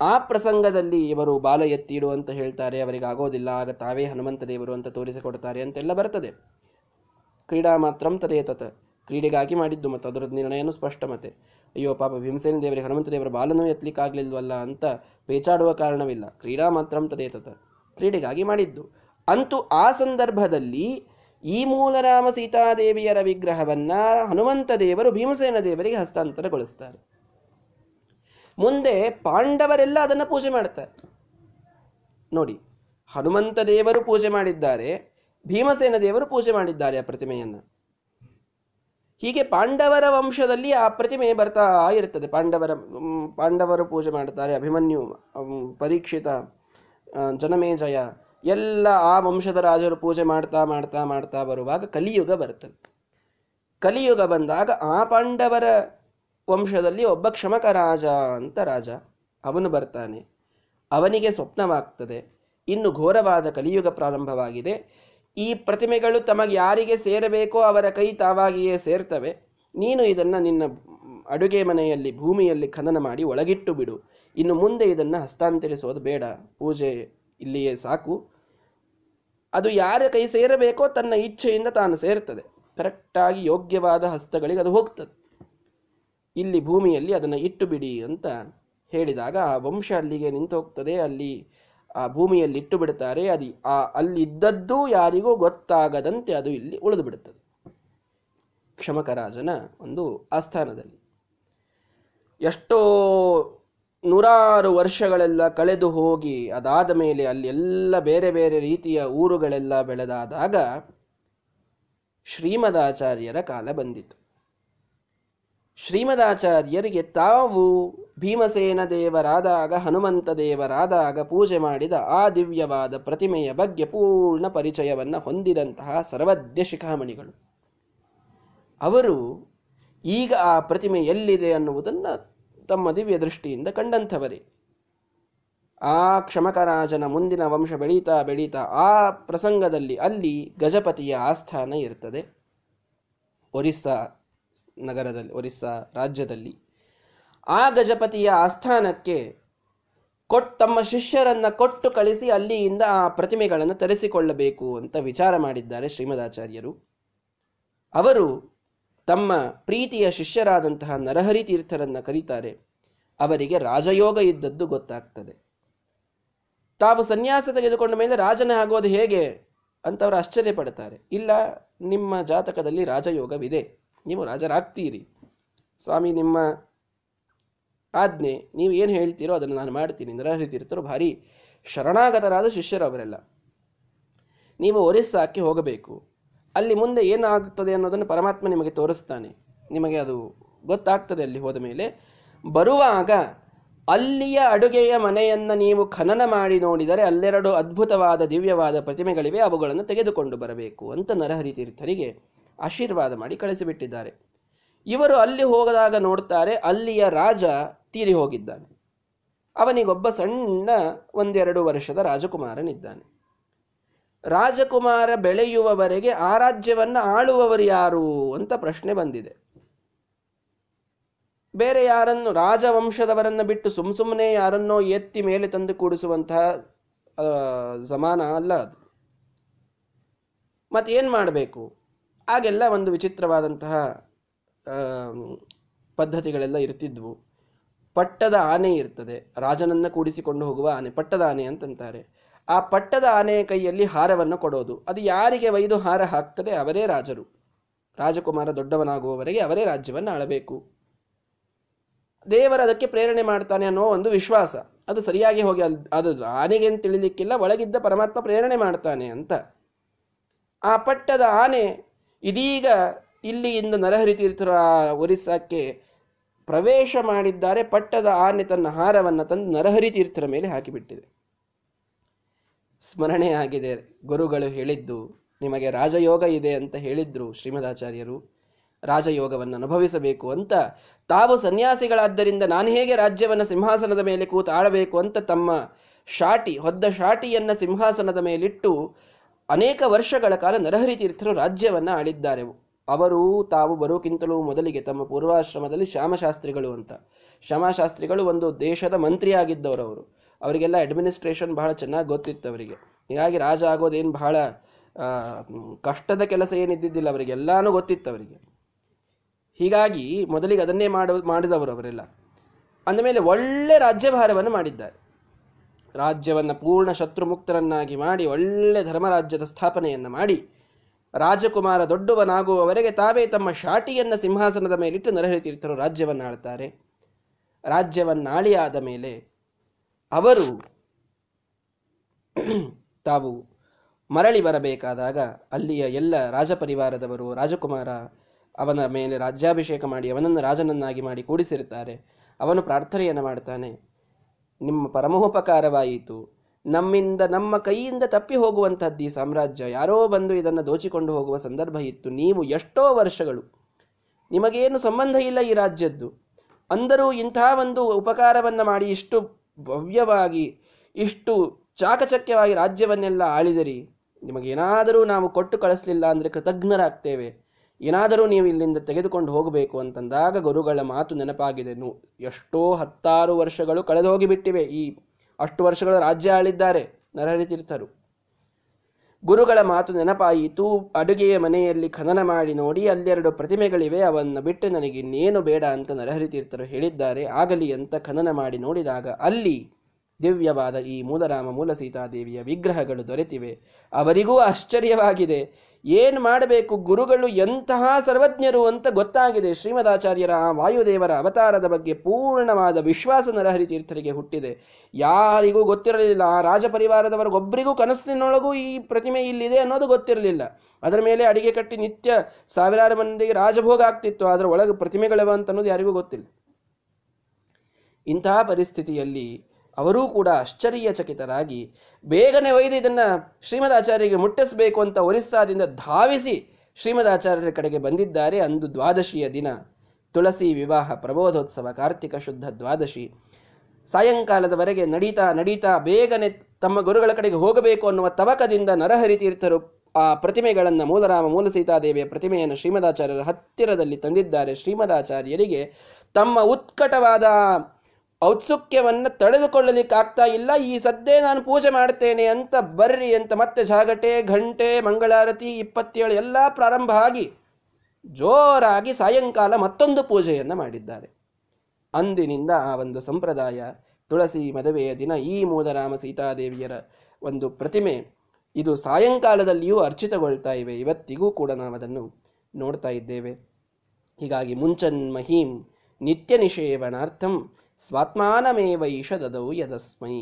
ಆ ಪ್ರಸಂಗದಲ್ಲಿ ಇವರು ಬಾಲ ಎತ್ತಿಡು ಅಂತ ಹೇಳ್ತಾರೆ, ಅವರಿಗೆ ಆಗೋದಿಲ್ಲ, ಆಗ ತಾವೇ ಹನುಮಂತ ದೇವರು ಅಂತ ತೋರಿಸಿಕೊಡ್ತಾರೆ ಅಂತೆಲ್ಲ ಬರ್ತದೆ. ಕ್ರೀಡಾ ಮಾತ್ರಂ ತದೇತತ. ಕ್ರೀಡೆಗಾಗಿ ಮಾಡಿದ್ದು ಮತ್ತು ಅದರ ನಿರ್ಣಯನೂ ಸ್ಪಷ್ಟ ಮತ್ತೆ, ಅಯ್ಯೋ ಪಾಪ ಭೀಮಸೇನ ದೇವರಿಗೆ ಹನುಮಂತ ದೇವರ ಬಾಲನೂ ಎತ್ತಲಿಕ್ಕಾಗಲಿಲ್ವಲ್ಲ ಅಂತ ಪೇಚಾಡುವ ಕಾರಣವಿಲ್ಲ. ಕ್ರೀಡಾ ಮಾತ್ರಂ ತದೇತತ. ಕ್ರೀಡೆಗಾಗಿ ಮಾಡಿದ್ದು. ಅಂತೂ ಆ ಸಂದರ್ಭದಲ್ಲಿ ಈ ಮೂಲರಾಮ ಸೀತಾದೇವಿಯರ ವಿಗ್ರಹವನ್ನ ಹನುಮಂತ ದೇವರು ಭೀಮಸೇನ ದೇವರಿಗೆ ಹಸ್ತಾಂತರಗೊಳಿಸ್ತಾರೆ. ಮುಂದೆ ಪಾಂಡವರೆಲ್ಲ ಅದನ್ನು ಪೂಜೆ ಮಾಡ್ತಾರೆ. ನೋಡಿ, ಹನುಮಂತ ದೇವರು ಪೂಜೆ ಮಾಡಿದ್ದಾರೆ, ಭೀಮಸೇನ ದೇವರು ಪೂಜೆ ಮಾಡಿದ್ದಾರೆ ಆ ಪ್ರತಿಮೆಯನ್ನ. ಹೀಗೆ ಪಾಂಡವರ ವಂಶದಲ್ಲಿ ಆ ಪ್ರತಿಮೆ ಬರ್ತಾ ಇರ್ತದೆ. ಪಾಂಡವರ ಪಾಂಡವರು ಪೂಜೆ ಮಾಡ್ತಾರೆ ಅಭಿಮನ್ಯು ಪರೀಕ್ಷಿತ ಜನಮೇಜಯ, ಎಲ್ಲ ಆ ವಂಶದ ರಾಜರು ಪೂಜೆ ಮಾಡ್ತಾ ಮಾಡ್ತಾ ಮಾಡ್ತಾ ಬರುವಾಗ ಕಲಿಯುಗ ಬರ್ತದೆ ಕಲಿಯುಗ ಬಂದಾಗ ಆ ಪಾಂಡವರ ವಂಶದಲ್ಲಿ ಒಬ್ಬ ಕ್ಷಮಕ ರಾಜ ಅಂತ ರಾಜ, ಅವನು ಬರ್ತಾನೆ. ಅವನಿಗೆ ಸ್ವಪ್ನವಾಗ್ತದೆ. ಇನ್ನು ಘೋರವಾದ ಕಲಿಯುಗ ಪ್ರಾರಂಭವಾಗಿದೆ. ಈ ಪ್ರತಿಮೆಗಳು ತಮಗೆ ಯಾರಿಗೆ ಸೇರಬೇಕೋ ಅವರ ಕೈ ತಾವಾಗಿಯೇ ಸೇರ್ತವೆ. ನೀನು ಇದನ್ನು ನಿನ್ನ ಅಡುಗೆ ಮನೆಯಲ್ಲಿ, ಭೂಮಿಯಲ್ಲಿ ಖನನ ಮಾಡಿ ಒಳಗಿಟ್ಟು ಬಿಡು. ಇನ್ನು ಮುಂದೆ ಇದನ್ನು ಹಸ್ತಾಂತರಿಸೋದು ಬೇಡ. ಪೂಜೆ ಇಲ್ಲಿಯೇ ಸಾಕು. ಅದು ಯಾರ ಕೈ ಸೇರಬೇಕೋ ತನ್ನ ಇಚ್ಛೆಯಿಂದ ತಾನು ಸೇರ್ತದೆ. ಕರೆಕ್ಟಾಗಿ ಯೋಗ್ಯವಾದ ಹಸ್ತಗಳಿಗೆ ಅದು ಹೋಗ್ತದೆ. ಇಲ್ಲಿ ಭೂಮಿಯಲ್ಲಿ ಅದನ್ನು ಇಟ್ಟು ಬಿಡಿ ಅಂತ ಹೇಳಿದಾಗ ಆ ವಂಶ ಅಲ್ಲಿಗೆ ನಿಂತು ಹೋಗ್ತದೆ ಅಲ್ಲಿ ಆ ಭೂಮಿಯಲ್ಲಿ ಇಟ್ಟು ಬಿಡುತ್ತಾರೆ. ಅದು ಆ ಅಲ್ಲಿದ್ದದ್ದು ಯಾರಿಗೂ ಗೊತ್ತಾಗದಂತೆ ಅದು ಇಲ್ಲಿ ಉಳಿದು ಬಿಡುತ್ತದೆ. ಕ್ಷಮಕರಾಜನ ಒಂದು ಆಸ್ಥಾನದಲ್ಲಿ ಎಷ್ಟೋ ನೂರಾರು ವರ್ಷಗಳೆಲ್ಲ ಕಳೆದು ಹೋಗಿ, ಅದಾದ ಮೇಲೆ ಅಲ್ಲಿ ಎಲ್ಲ ಬೇರೆ ಬೇರೆ ರೀತಿಯ ಊರುಗಳೆಲ್ಲ ಬೆಳೆದಾದಾಗ ಶ್ರೀಮದಾಚಾರ್ಯರ ಕಾಲ ಬಂದಿತು ಶ್ರೀಮದಾಚಾರ್ಯರಿಗೆ ತಾವು ಭೀಮಸೇನ ದೇವರಾದಾಗ, ಹನುಮಂತ ದೇವರಾದಾಗ ಪೂಜೆ ಮಾಡಿದ ಆ ದಿವ್ಯವಾದ ಪ್ರತಿಮೆಯ ಬಗ್ಗೆ ಪೂರ್ಣ ಪರಿಚಯವನ್ನು ಹೊಂದಿದಂತಹ ಸರ್ವಜ್ಞ ಶಿಖಾಮಣಿಗಳು. ಅವರು ಈಗ ಆ ಪ್ರತಿಮೆ ಎಲ್ಲಿದೆ ಅನ್ನುವುದನ್ನು ತಮ್ಮ ದಿವ್ಯ ದೃಷ್ಟಿಯಿಂದ ಕಂಡಂಥವರೇ. ಆ ಕ್ಷಮಕರಾಜನ ಮುಂದಿನ ವಂಶ ಬೆಳೀತಾ ಬೆಳೀತಾ ಆ ಪ್ರಸಂಗದಲ್ಲಿ ಅಲ್ಲಿ ಗಜಪತಿಯ ಆಸ್ಥಾನ ಇರ್ತದೆ. ಒರಿಸ್ಸಾ ನಗರದಲ್ಲಿ, ಒರಿಸ್ಸಾ ರಾಜ್ಯದಲ್ಲಿ. ಆ ಗಜಪತಿಯ ಆಸ್ಥಾನಕ್ಕೆ ಕೊಟ್ಟು ತಮ್ಮ ಶಿಷ್ಯರನ್ನು ಕೊಟ್ಟು ಕಳಿಸಿ ಅಲ್ಲಿಯಿಂದ ಆ ಪ್ರತಿಮೆಗಳನ್ನು ತರಿಸಿಕೊಳ್ಳಬೇಕು ಅಂತ ವಿಚಾರ ಮಾಡಿದ್ದಾರೆ ಶ್ರೀಮದಾಚಾರ್ಯರು. ಅವರು ತಮ್ಮ ಪ್ರೀತಿಯ ಶಿಷ್ಯರಾದಂತಹ ನರಹರಿ ತೀರ್ಥರನ್ನ ಕರೀತಾರೆ. ಅವರಿಗೆ ರಾಜಯೋಗ ಇದ್ದದ್ದು ಗೊತ್ತಾಗ್ತದೆ. ತಾವು ಸನ್ಯಾಸ ತೆಗೆದುಕೊಂಡ ಮೇಲೆ ರಾಜನ ಆಗೋದು ಹೇಗೆ ಅಂತವರು ಆಶ್ಚರ್ಯ ಪಡ್ತಾರೆ ಇಲ್ಲ, ನಿಮ್ಮ ಜಾತಕದಲ್ಲಿ ರಾಜಯೋಗವಿದೆ. ನೀವು ರಾಜರಾಗ್ತೀರಿ. ಸ್ವಾಮಿ, ನಿಮ್ಮ ಆಜ್ಞೆ ನೀವು ಏನು ಹೇಳ್ತೀರೋ ಅದನ್ನು ನಾನು ಮಾಡ್ತೀನಿ ನರಹರಿತೀರ್ಥರು ಭಾರಿ ಶರಣಾಗತರಾದ ಶಿಷ್ಯರು ಅವರೆಲ್ಲ. ನೀವು ಒರಿಸ್ಸಾಕ್ಕೆ ಹೋಗಬೇಕು. ಅಲ್ಲಿ ಮುಂದೆ ಏನಾಗುತ್ತದೆ ಅನ್ನೋದನ್ನು ಪರಮಾತ್ಮ ನಿಮಗೆ ತೋರಿಸ್ತಾನೆ. ನಿಮಗೆ ಅದು ಗೊತ್ತಾಗ್ತದೆ ಅಲ್ಲಿ ಹೋದ ಮೇಲೆ. ಬರುವಾಗ ಅಲ್ಲಿಯ ಅಡುಗೆಯ ಮನೆಯನ್ನು ನೀವು ಖನನ ಮಾಡಿ ನೋಡಿದರೆ ಅಲ್ಲೆರಡು ಅದ್ಭುತವಾದ ದಿವ್ಯವಾದ ಪ್ರತಿಮೆಗಳಿವೆ, ಅವುಗಳನ್ನು ತೆಗೆದುಕೊಂಡು ಬರಬೇಕು ಅಂತ ನರಹರಿ ತೀರ್ಥರಿಗೆ ಆಶೀರ್ವಾದ ಮಾಡಿ ಕಳಿಸಿಬಿಟ್ಟಿದ್ದಾರೆ. ಇವರು ಅಲ್ಲಿ ಹೋಗದಾಗ ನೋಡ್ತಾರೆ, ಅಲ್ಲಿಯ ರಾಜ ತೀರಿ ಹೋಗಿದ್ದಾನೆ. ಅವನಿಗೊಬ್ಬ ಸಣ್ಣ ಒಂದೆರಡು ವರ್ಷದ ರಾಜಕುಮಾರನಿದ್ದಾನೆ. ರಾಜಕುಮಾರ ಬೆಳೆಯುವವರೆಗೆ ಆ ರಾಜ್ಯವನ್ನು ಆಳುವವರು ಯಾರು ಅಂತ ಪ್ರಶ್ನೆ ಬಂದಿದೆ. ಬೇರೆ ಯಾರನ್ನು, ರಾಜವಂಶದವರನ್ನು ಬಿಟ್ಟು ಸುಮ್ ಸುಮ್ಮನೆ ಯಾರನ್ನೋ ಎತ್ತಿ ಮೇಲೆ ತಂದು ಕೂಡಿಸುವಂತಹ ಸಮಾನ ಅಲ್ಲ ಅದು. ಮತ್ತೇನ್ ಮಾಡಬೇಕು? ಆಗೆಲ್ಲ ಒಂದು ವಿಚಿತ್ರವಾದಂತಹ ಪದ್ಧತಿಗಳೆಲ್ಲ ಇರ್ತಿದ್ವು. ಪಟ್ಟದ ಆನೆ ಇರ್ತದೆ. ರಾಜನನ್ನ ಕೂಡಿಸಿಕೊಂಡು ಹೋಗುವ ಆನೆ, ಪಟ್ಟದ ಆನೆ ಅಂತಂತಾರೆ. ಆ ಪಟ್ಟದ ಆನೆಯ ಕೈಯಲ್ಲಿ ಹಾರವನ್ನು ಕೊಡೋದು. ಅದು ಯಾರಿಗೆ ವೈದು ಹಾರ ಹಾಕ್ತದೆ? ಅವರೇ ರಾಜರು. ರಾಜಕುಮಾರ ದೊಡ್ಡವನಾಗುವವರೆಗೆ ಅವರೇ ರಾಜ್ಯವನ್ನು ಆಳಬೇಕು. ದೇವರ ಅದಕ್ಕೆ ಪ್ರೇರಣೆ ಮಾಡ್ತಾನೆ ಅನ್ನೋ ಒಂದು ವಿಶ್ವಾಸ. ಅದು ಸರಿಯಾಗಿ ಹೋಗಿ ಅದು ಆನೆಗೇನು ತಿಳಿಲಿಕ್ಕಿಲ್ಲ, ಒಳಗಿದ್ದ ಪರಮಾತ್ಮ ಪ್ರೇರಣೆ ಮಾಡ್ತಾನೆ ಅಂತ. ಆ ಪಟ್ಟದ ಆನೆ ಇದೀಗ ಇಲ್ಲಿಯಿಂದ ನರಹರಿ ತೀರ್ಥರ ಒರಿಸ್ಸಾಕ್ಕೆ ಪ್ರವೇಶ ಮಾಡಿದ್ದಾರೆ. ಪಟ್ಟದ ಆನೆ ತನ್ನ ಹಾರವನ್ನು ತಂದು ನರಹರಿ ತೀರ್ಥರ ಮೇಲೆ ಹಾಕಿಬಿಟ್ಟಿದೆ. ಸ್ಮರಣೆ ಆಗಿದೆ. ಗುರುಗಳು ಹೇಳಿದ್ದು, ನಿಮಗೆ ರಾಜಯೋಗ ಇದೆ ಅಂತ ಹೇಳಿದ್ರು ಶ್ರೀಮದಾಚಾರ್ಯರು. ರಾಜಯೋಗವನ್ನು ಅನುಭವಿಸಬೇಕು ಅಂತ. ತಾವು ಸನ್ಯಾಸಿಗಳಾದ್ದರಿಂದ ನಾನು ಹೇಗೆ ರಾಜ್ಯವನ್ನು ಸಿಂಹಾಸನದ ಮೇಲೆ ಕೂತು ಆಳಬೇಕು ಅಂತ ತಮ್ಮ ಶಾಟಿ, ಹೊದ್ದ ಶಾಟಿಯನ್ನು ಸಿಂಹಾಸನದ ಮೇಲಿಟ್ಟು ಅನೇಕ ವರ್ಷಗಳ ಕಾಲ ನರಹರಿ ತೀರ್ಥರು ರಾಜ್ಯವನ್ನ ಆಳಿದ್ದಾರೆ. ಅವರು ತಾವು ಬರೋಕ್ಕಿಂತಲೂ ಮೊದಲಿಗೆ ತಮ್ಮ ಪೂರ್ವಾಶ್ರಮದಲ್ಲಿ ಶ್ಯಾಮಶಾಸ್ತ್ರಿಗಳು ಅಂತ. ಶ್ಯಾಮಶಾಸ್ತ್ರಿಗಳು ಒಂದು ದೇಶದ ಮಂತ್ರಿ ಆಗಿದ್ದವರು ಅವರು. ಅವರಿಗೆಲ್ಲ ಅಡ್ಮಿನಿಸ್ಟ್ರೇಷನ್ ಬಹಳ ಚೆನ್ನಾಗಿ ಗೊತ್ತಿತ್ತು ಅವರಿಗೆ. ಹೀಗಾಗಿ ರಾಜ ಆಗೋದೇನು ಬಹಳ ಕಷ್ಟದ ಕೆಲಸ ಏನಿದ್ದಿದ್ದಿಲ್ಲ ಅವರಿಗೆ. ಎಲ್ಲಾನು ಗೊತ್ತಿತ್ತು ಅವರಿಗೆ. ಹೀಗಾಗಿ ಮೊದಲಿಗೆ ಅದನ್ನೇ ಮಾಡ, ಮಾಡಿದವರು ಅವರೆಲ್ಲ. ಅಂದಮೇಲೆ ಒಳ್ಳೆ ರಾಜ್ಯಭಾರವನ್ನು ಮಾಡಿದ್ದಾರೆ. ರಾಜ್ಯವನ್ನು ಪೂರ್ಣ ಶತ್ರುಮುಕ್ತರನ್ನಾಗಿ ಮಾಡಿ, ಒಳ್ಳೆ ಧರ್ಮರಾಜ್ಯದ ಸ್ಥಾಪನೆಯನ್ನು ಮಾಡಿ, ರಾಜಕುಮಾರ ದೊಡ್ಡವನಾಗುವವರೆಗೆ ತಾವೇ ತಮ್ಮ ಶಾಟಿಯನ್ನು ಸಿಂಹಾಸನದ ಮೇಲಿಟ್ಟು ನರಹರಿ ರಾಜ್ಯವನ್ನು ಆಳ್ತಾರೆ ರಾಜ್ಯವನ್ನಾಳಿಯಾದ ಮೇಲೆ ಅವರು ತಾವು ಮರಳಿ ಬರಬೇಕಾದಾಗ ಅಲ್ಲಿಯ ಎಲ್ಲ ರಾಜಪರಿವಾರದವರು, ರಾಜಕುಮಾರ ಅವನ ಮೇಲೆ ರಾಜ್ಯಾಭಿಷೇಕ ಮಾಡಿ, ಅವನನ್ನು ರಾಜನನ್ನಾಗಿ ಮಾಡಿ ಕೂಡಿಸಿರುತ್ತಾರೆ. ಅವನು ಪ್ರಾರ್ಥನೆಯನ್ನು ಮಾಡ್ತಾನೆ. ನಿಮ್ಮ ಪರಮೋಪಕಾರವಾಯಿತು. ನಮ್ಮಿಂದ, ನಮ್ಮ ಕೈಯಿಂದ ತಪ್ಪಿ ಹೋಗುವಂಥದ್ದು ಈ ಸಾಮ್ರಾಜ್ಯ. ಯಾರೋ ಬಂದು ಇದನ್ನು ದೋಚಿಕೊಂಡು ಹೋಗುವ ಸಂದರ್ಭ ಇತ್ತು. ನೀವು ಎಷ್ಟೋ ವರ್ಷಗಳು. ನಿಮಗೇನು ಸಂಬಂಧ ಇಲ್ಲ ಈ ರಾಜ್ಯದ್ದು. ಅಂದರೂ ಇಂಥ ಒಂದು ಉಪಕಾರವನ್ನು ಮಾಡಿ ಇಷ್ಟು ಭವ್ಯವಾಗಿ, ಇಷ್ಟು ಚಾಕಚಕ್ಯವಾಗಿ ರಾಜ್ಯವನ್ನೆಲ್ಲ ಆಳಿದಿರಿ. ನಿಮಗೇನಾದರೂ ನಾವು ಕೊಟ್ಟು ಕಳಿಸ್ಲಿಲ್ಲ ಅಂದರೆ ಕೃತಜ್ಞರಾಗ್ತೇವೆ. ಏನಾದರೂ ನೀವು ಇಲ್ಲಿಂದ ತೆಗೆದುಕೊಂಡು ಹೋಗಬೇಕು ಅಂತಂದಾಗ ಗುರುಗಳ ಮಾತು ನೆನಪಾಗಿದೆ. ಎಷ್ಟೋ ಹತ್ತಾರು ವರ್ಷಗಳು ಕಳೆದು ಹೋಗಿಬಿಟ್ಟಿವೆ. ಈ ಅಷ್ಟು ವರ್ಷಗಳ ರಾಜ್ಯ ಆಳಿದ್ದಾರೆ ನರಹರಿತೀರ್ಥರು ಗುರುಗಳ ಮಾತು ನೆನಪಾಯಿತು. ಅಡುಗೆಯ ಮನೆಯಲ್ಲಿ ಖನನ ಮಾಡಿ ನೋಡಿ, ಅಲ್ಲೆರಡು ಪ್ರತಿಮೆಗಳಿವೆ. ಅವನ್ನ ಬಿಟ್ಟು ನನಗೆ ಇನ್ನೇನು ಬೇಡ ಅಂತ ನರಹರಿತೀರ್ಥರು ಹೇಳಿದ್ದಾರೆ. ಆಗಲಿ ಅಂತ ಖನನ ಮಾಡಿ ನೋಡಿದಾಗ ಅಲ್ಲಿ ದಿವ್ಯವಾದ ಈ ಮೂಲರಾಮ ಮೂಲ ಸೀತಾದೇವಿಯ ವಿಗ್ರಹಗಳು ದೊರೆತಿವೆ. ಅವರಿಗೂ ಆಶ್ಚರ್ಯವಾಗಿದೆ. ಏನು ಮಾಡಬೇಕು? ಗುರುಗಳು ಎಂತಹ ಸರ್ವಜ್ಞರು ಅಂತ ಗೊತ್ತಾಗಿದೆ. ಶ್ರೀಮದಾಚಾರ್ಯರ ಆ ವಾಯುದೇವರ ಅವತಾರದ ಬಗ್ಗೆ ಪೂರ್ಣವಾದ ವಿಶ್ವಾಸ ನರಹರಿ ತೀರ್ಥರಿಗೆ ಹುಟ್ಟಿದೆ. ಯಾರಿಗೂ ಗೊತ್ತಿರಲಿಲ್ಲ. ಆ ರಾಜಪರಿವಾರದವರಿಗೊಬ್ಬರಿಗೂ ಕನಸಿನೊಳಗೂ ಈ ಪ್ರತಿಮೆ ಇಲ್ಲಿದೆ ಅನ್ನೋದು ಗೊತ್ತಿರಲಿಲ್ಲ. ಅದರ ಮೇಲೆ ಅಡಿಗೆ ಕಟ್ಟಿ ನಿತ್ಯ ಸಾವಿರಾರು ಮಂದಿಗೆ ರಾಜಭೋಗ ಆಗ್ತಿತ್ತು. ಅದರ ಒಳಗೆ ಪ್ರತಿಮೆಗಳವ ಅಂತ ಅನ್ನೋದು ಯಾರಿಗೂ ಗೊತ್ತಿಲ್ಲ. ಇಂತಹ ಪರಿಸ್ಥಿತಿಯಲ್ಲಿ ಅವರೂ ಕೂಡ ಆಶ್ಚರ್ಯಚಕಿತರಾಗಿ, ಬೇಗನೆ ಒಯ್ದು ಇದನ್ನ ಶ್ರೀಮದಾಚಾರ್ಯರಿಗೆ ಮುಟ್ಟಿಸಬೇಕು ಅಂತ ಒರಿಸ್ಸಾದಿಂದ ಧಾವಿಸಿ ಶ್ರೀಮದಾಚಾರ್ಯರ ಕಡೆಗೆ ಬಂದಿದ್ದಾರೆ. ಅಂದು ದ್ವಾದಶಿಯ ದಿನ. ತುಳಸಿ ವಿವಾಹ ಪ್ರಬೋಧೋತ್ಸವ, ಕಾರ್ತಿಕ ಶುದ್ಧ ದ್ವಾದಶಿ. ಸಾಯಂಕಾಲದವರೆಗೆ ನಡೀತಾ ನಡೀತಾ ಬೇಗನೆ ತಮ್ಮ ಗುರುಗಳ ಕಡೆಗೆ ಹೋಗಬೇಕು ಅನ್ನುವ ತವಕದಿಂದ ನರಹರಿ ತೀರ್ಥರು ಆ ಪ್ರತಿಮೆಗಳನ್ನು ಮೂಲರಾಮ ಮೂಲ ಸೀತಾದೇವಿಯ ಪ್ರತಿಮೆಯನ್ನು ಶ್ರೀಮದಾಚಾರ್ಯರ ಹತ್ತಿರದಲ್ಲಿ ತಂದಿದ್ದಾರೆ. ಶ್ರೀಮದಾಚಾರ್ಯರಿಗೆ ತಮ್ಮ ಉತ್ಕಟವಾದ ಔತ್ಸುಕ್ಯವನ್ನ ತಡೆದುಕೊಳ್ಳಲಿಕ್ಕಾಗ್ತಾ ಇಲ್ಲ, ಈ ಸದ್ದೇ ನಾನು ಪೂಜೆ ಮಾಡ್ತೇನೆ ಅಂತ ಬರ್ರಿ ಅಂತ ಮತ್ತೆ ಜಾಗಟೆ, ಘಂಟೆ, ಮಂಗಳಾರತಿ, ಇಪ್ಪತ್ತೇಳು ಎಲ್ಲ ಪ್ರಾರಂಭ ಆಗಿ ಜೋರಾಗಿ ಸಾಯಂಕಾಲ ಮತ್ತೊಂದು ಪೂಜೆಯನ್ನು ಮಾಡಿದ್ದಾರೆ. ಅಂದಿನಿಂದ ಆ ಒಂದು ಸಂಪ್ರದಾಯ, ತುಳಸಿ ಮದುವೆಯ ದಿನ, ಈ ಮೂಲರಾಮ ಸೀತಾದೇವಿಯರ ಒಂದು ಪ್ರತಿಮೆ, ಇದು ಸಾಯಂಕಾಲದಲ್ಲಿಯೂ ಅರ್ಚಿತಗೊಳ್ತಾ ಇವೆ. ಇವತ್ತಿಗೂ ಕೂಡ ನಾವು ಅದನ್ನು ನೋಡ್ತಾ ಇದ್ದೇವೆ. ಹೀಗಾಗಿ ಮುಂಚನ್ ಮಹೀಂ ನಿತ್ಯ ನಿಷೇವನಾರ್ಥಂ ಸ್ವಾತ್ಮಾನಮೇವ ದದೌ ಯದಸ್ಮೈ.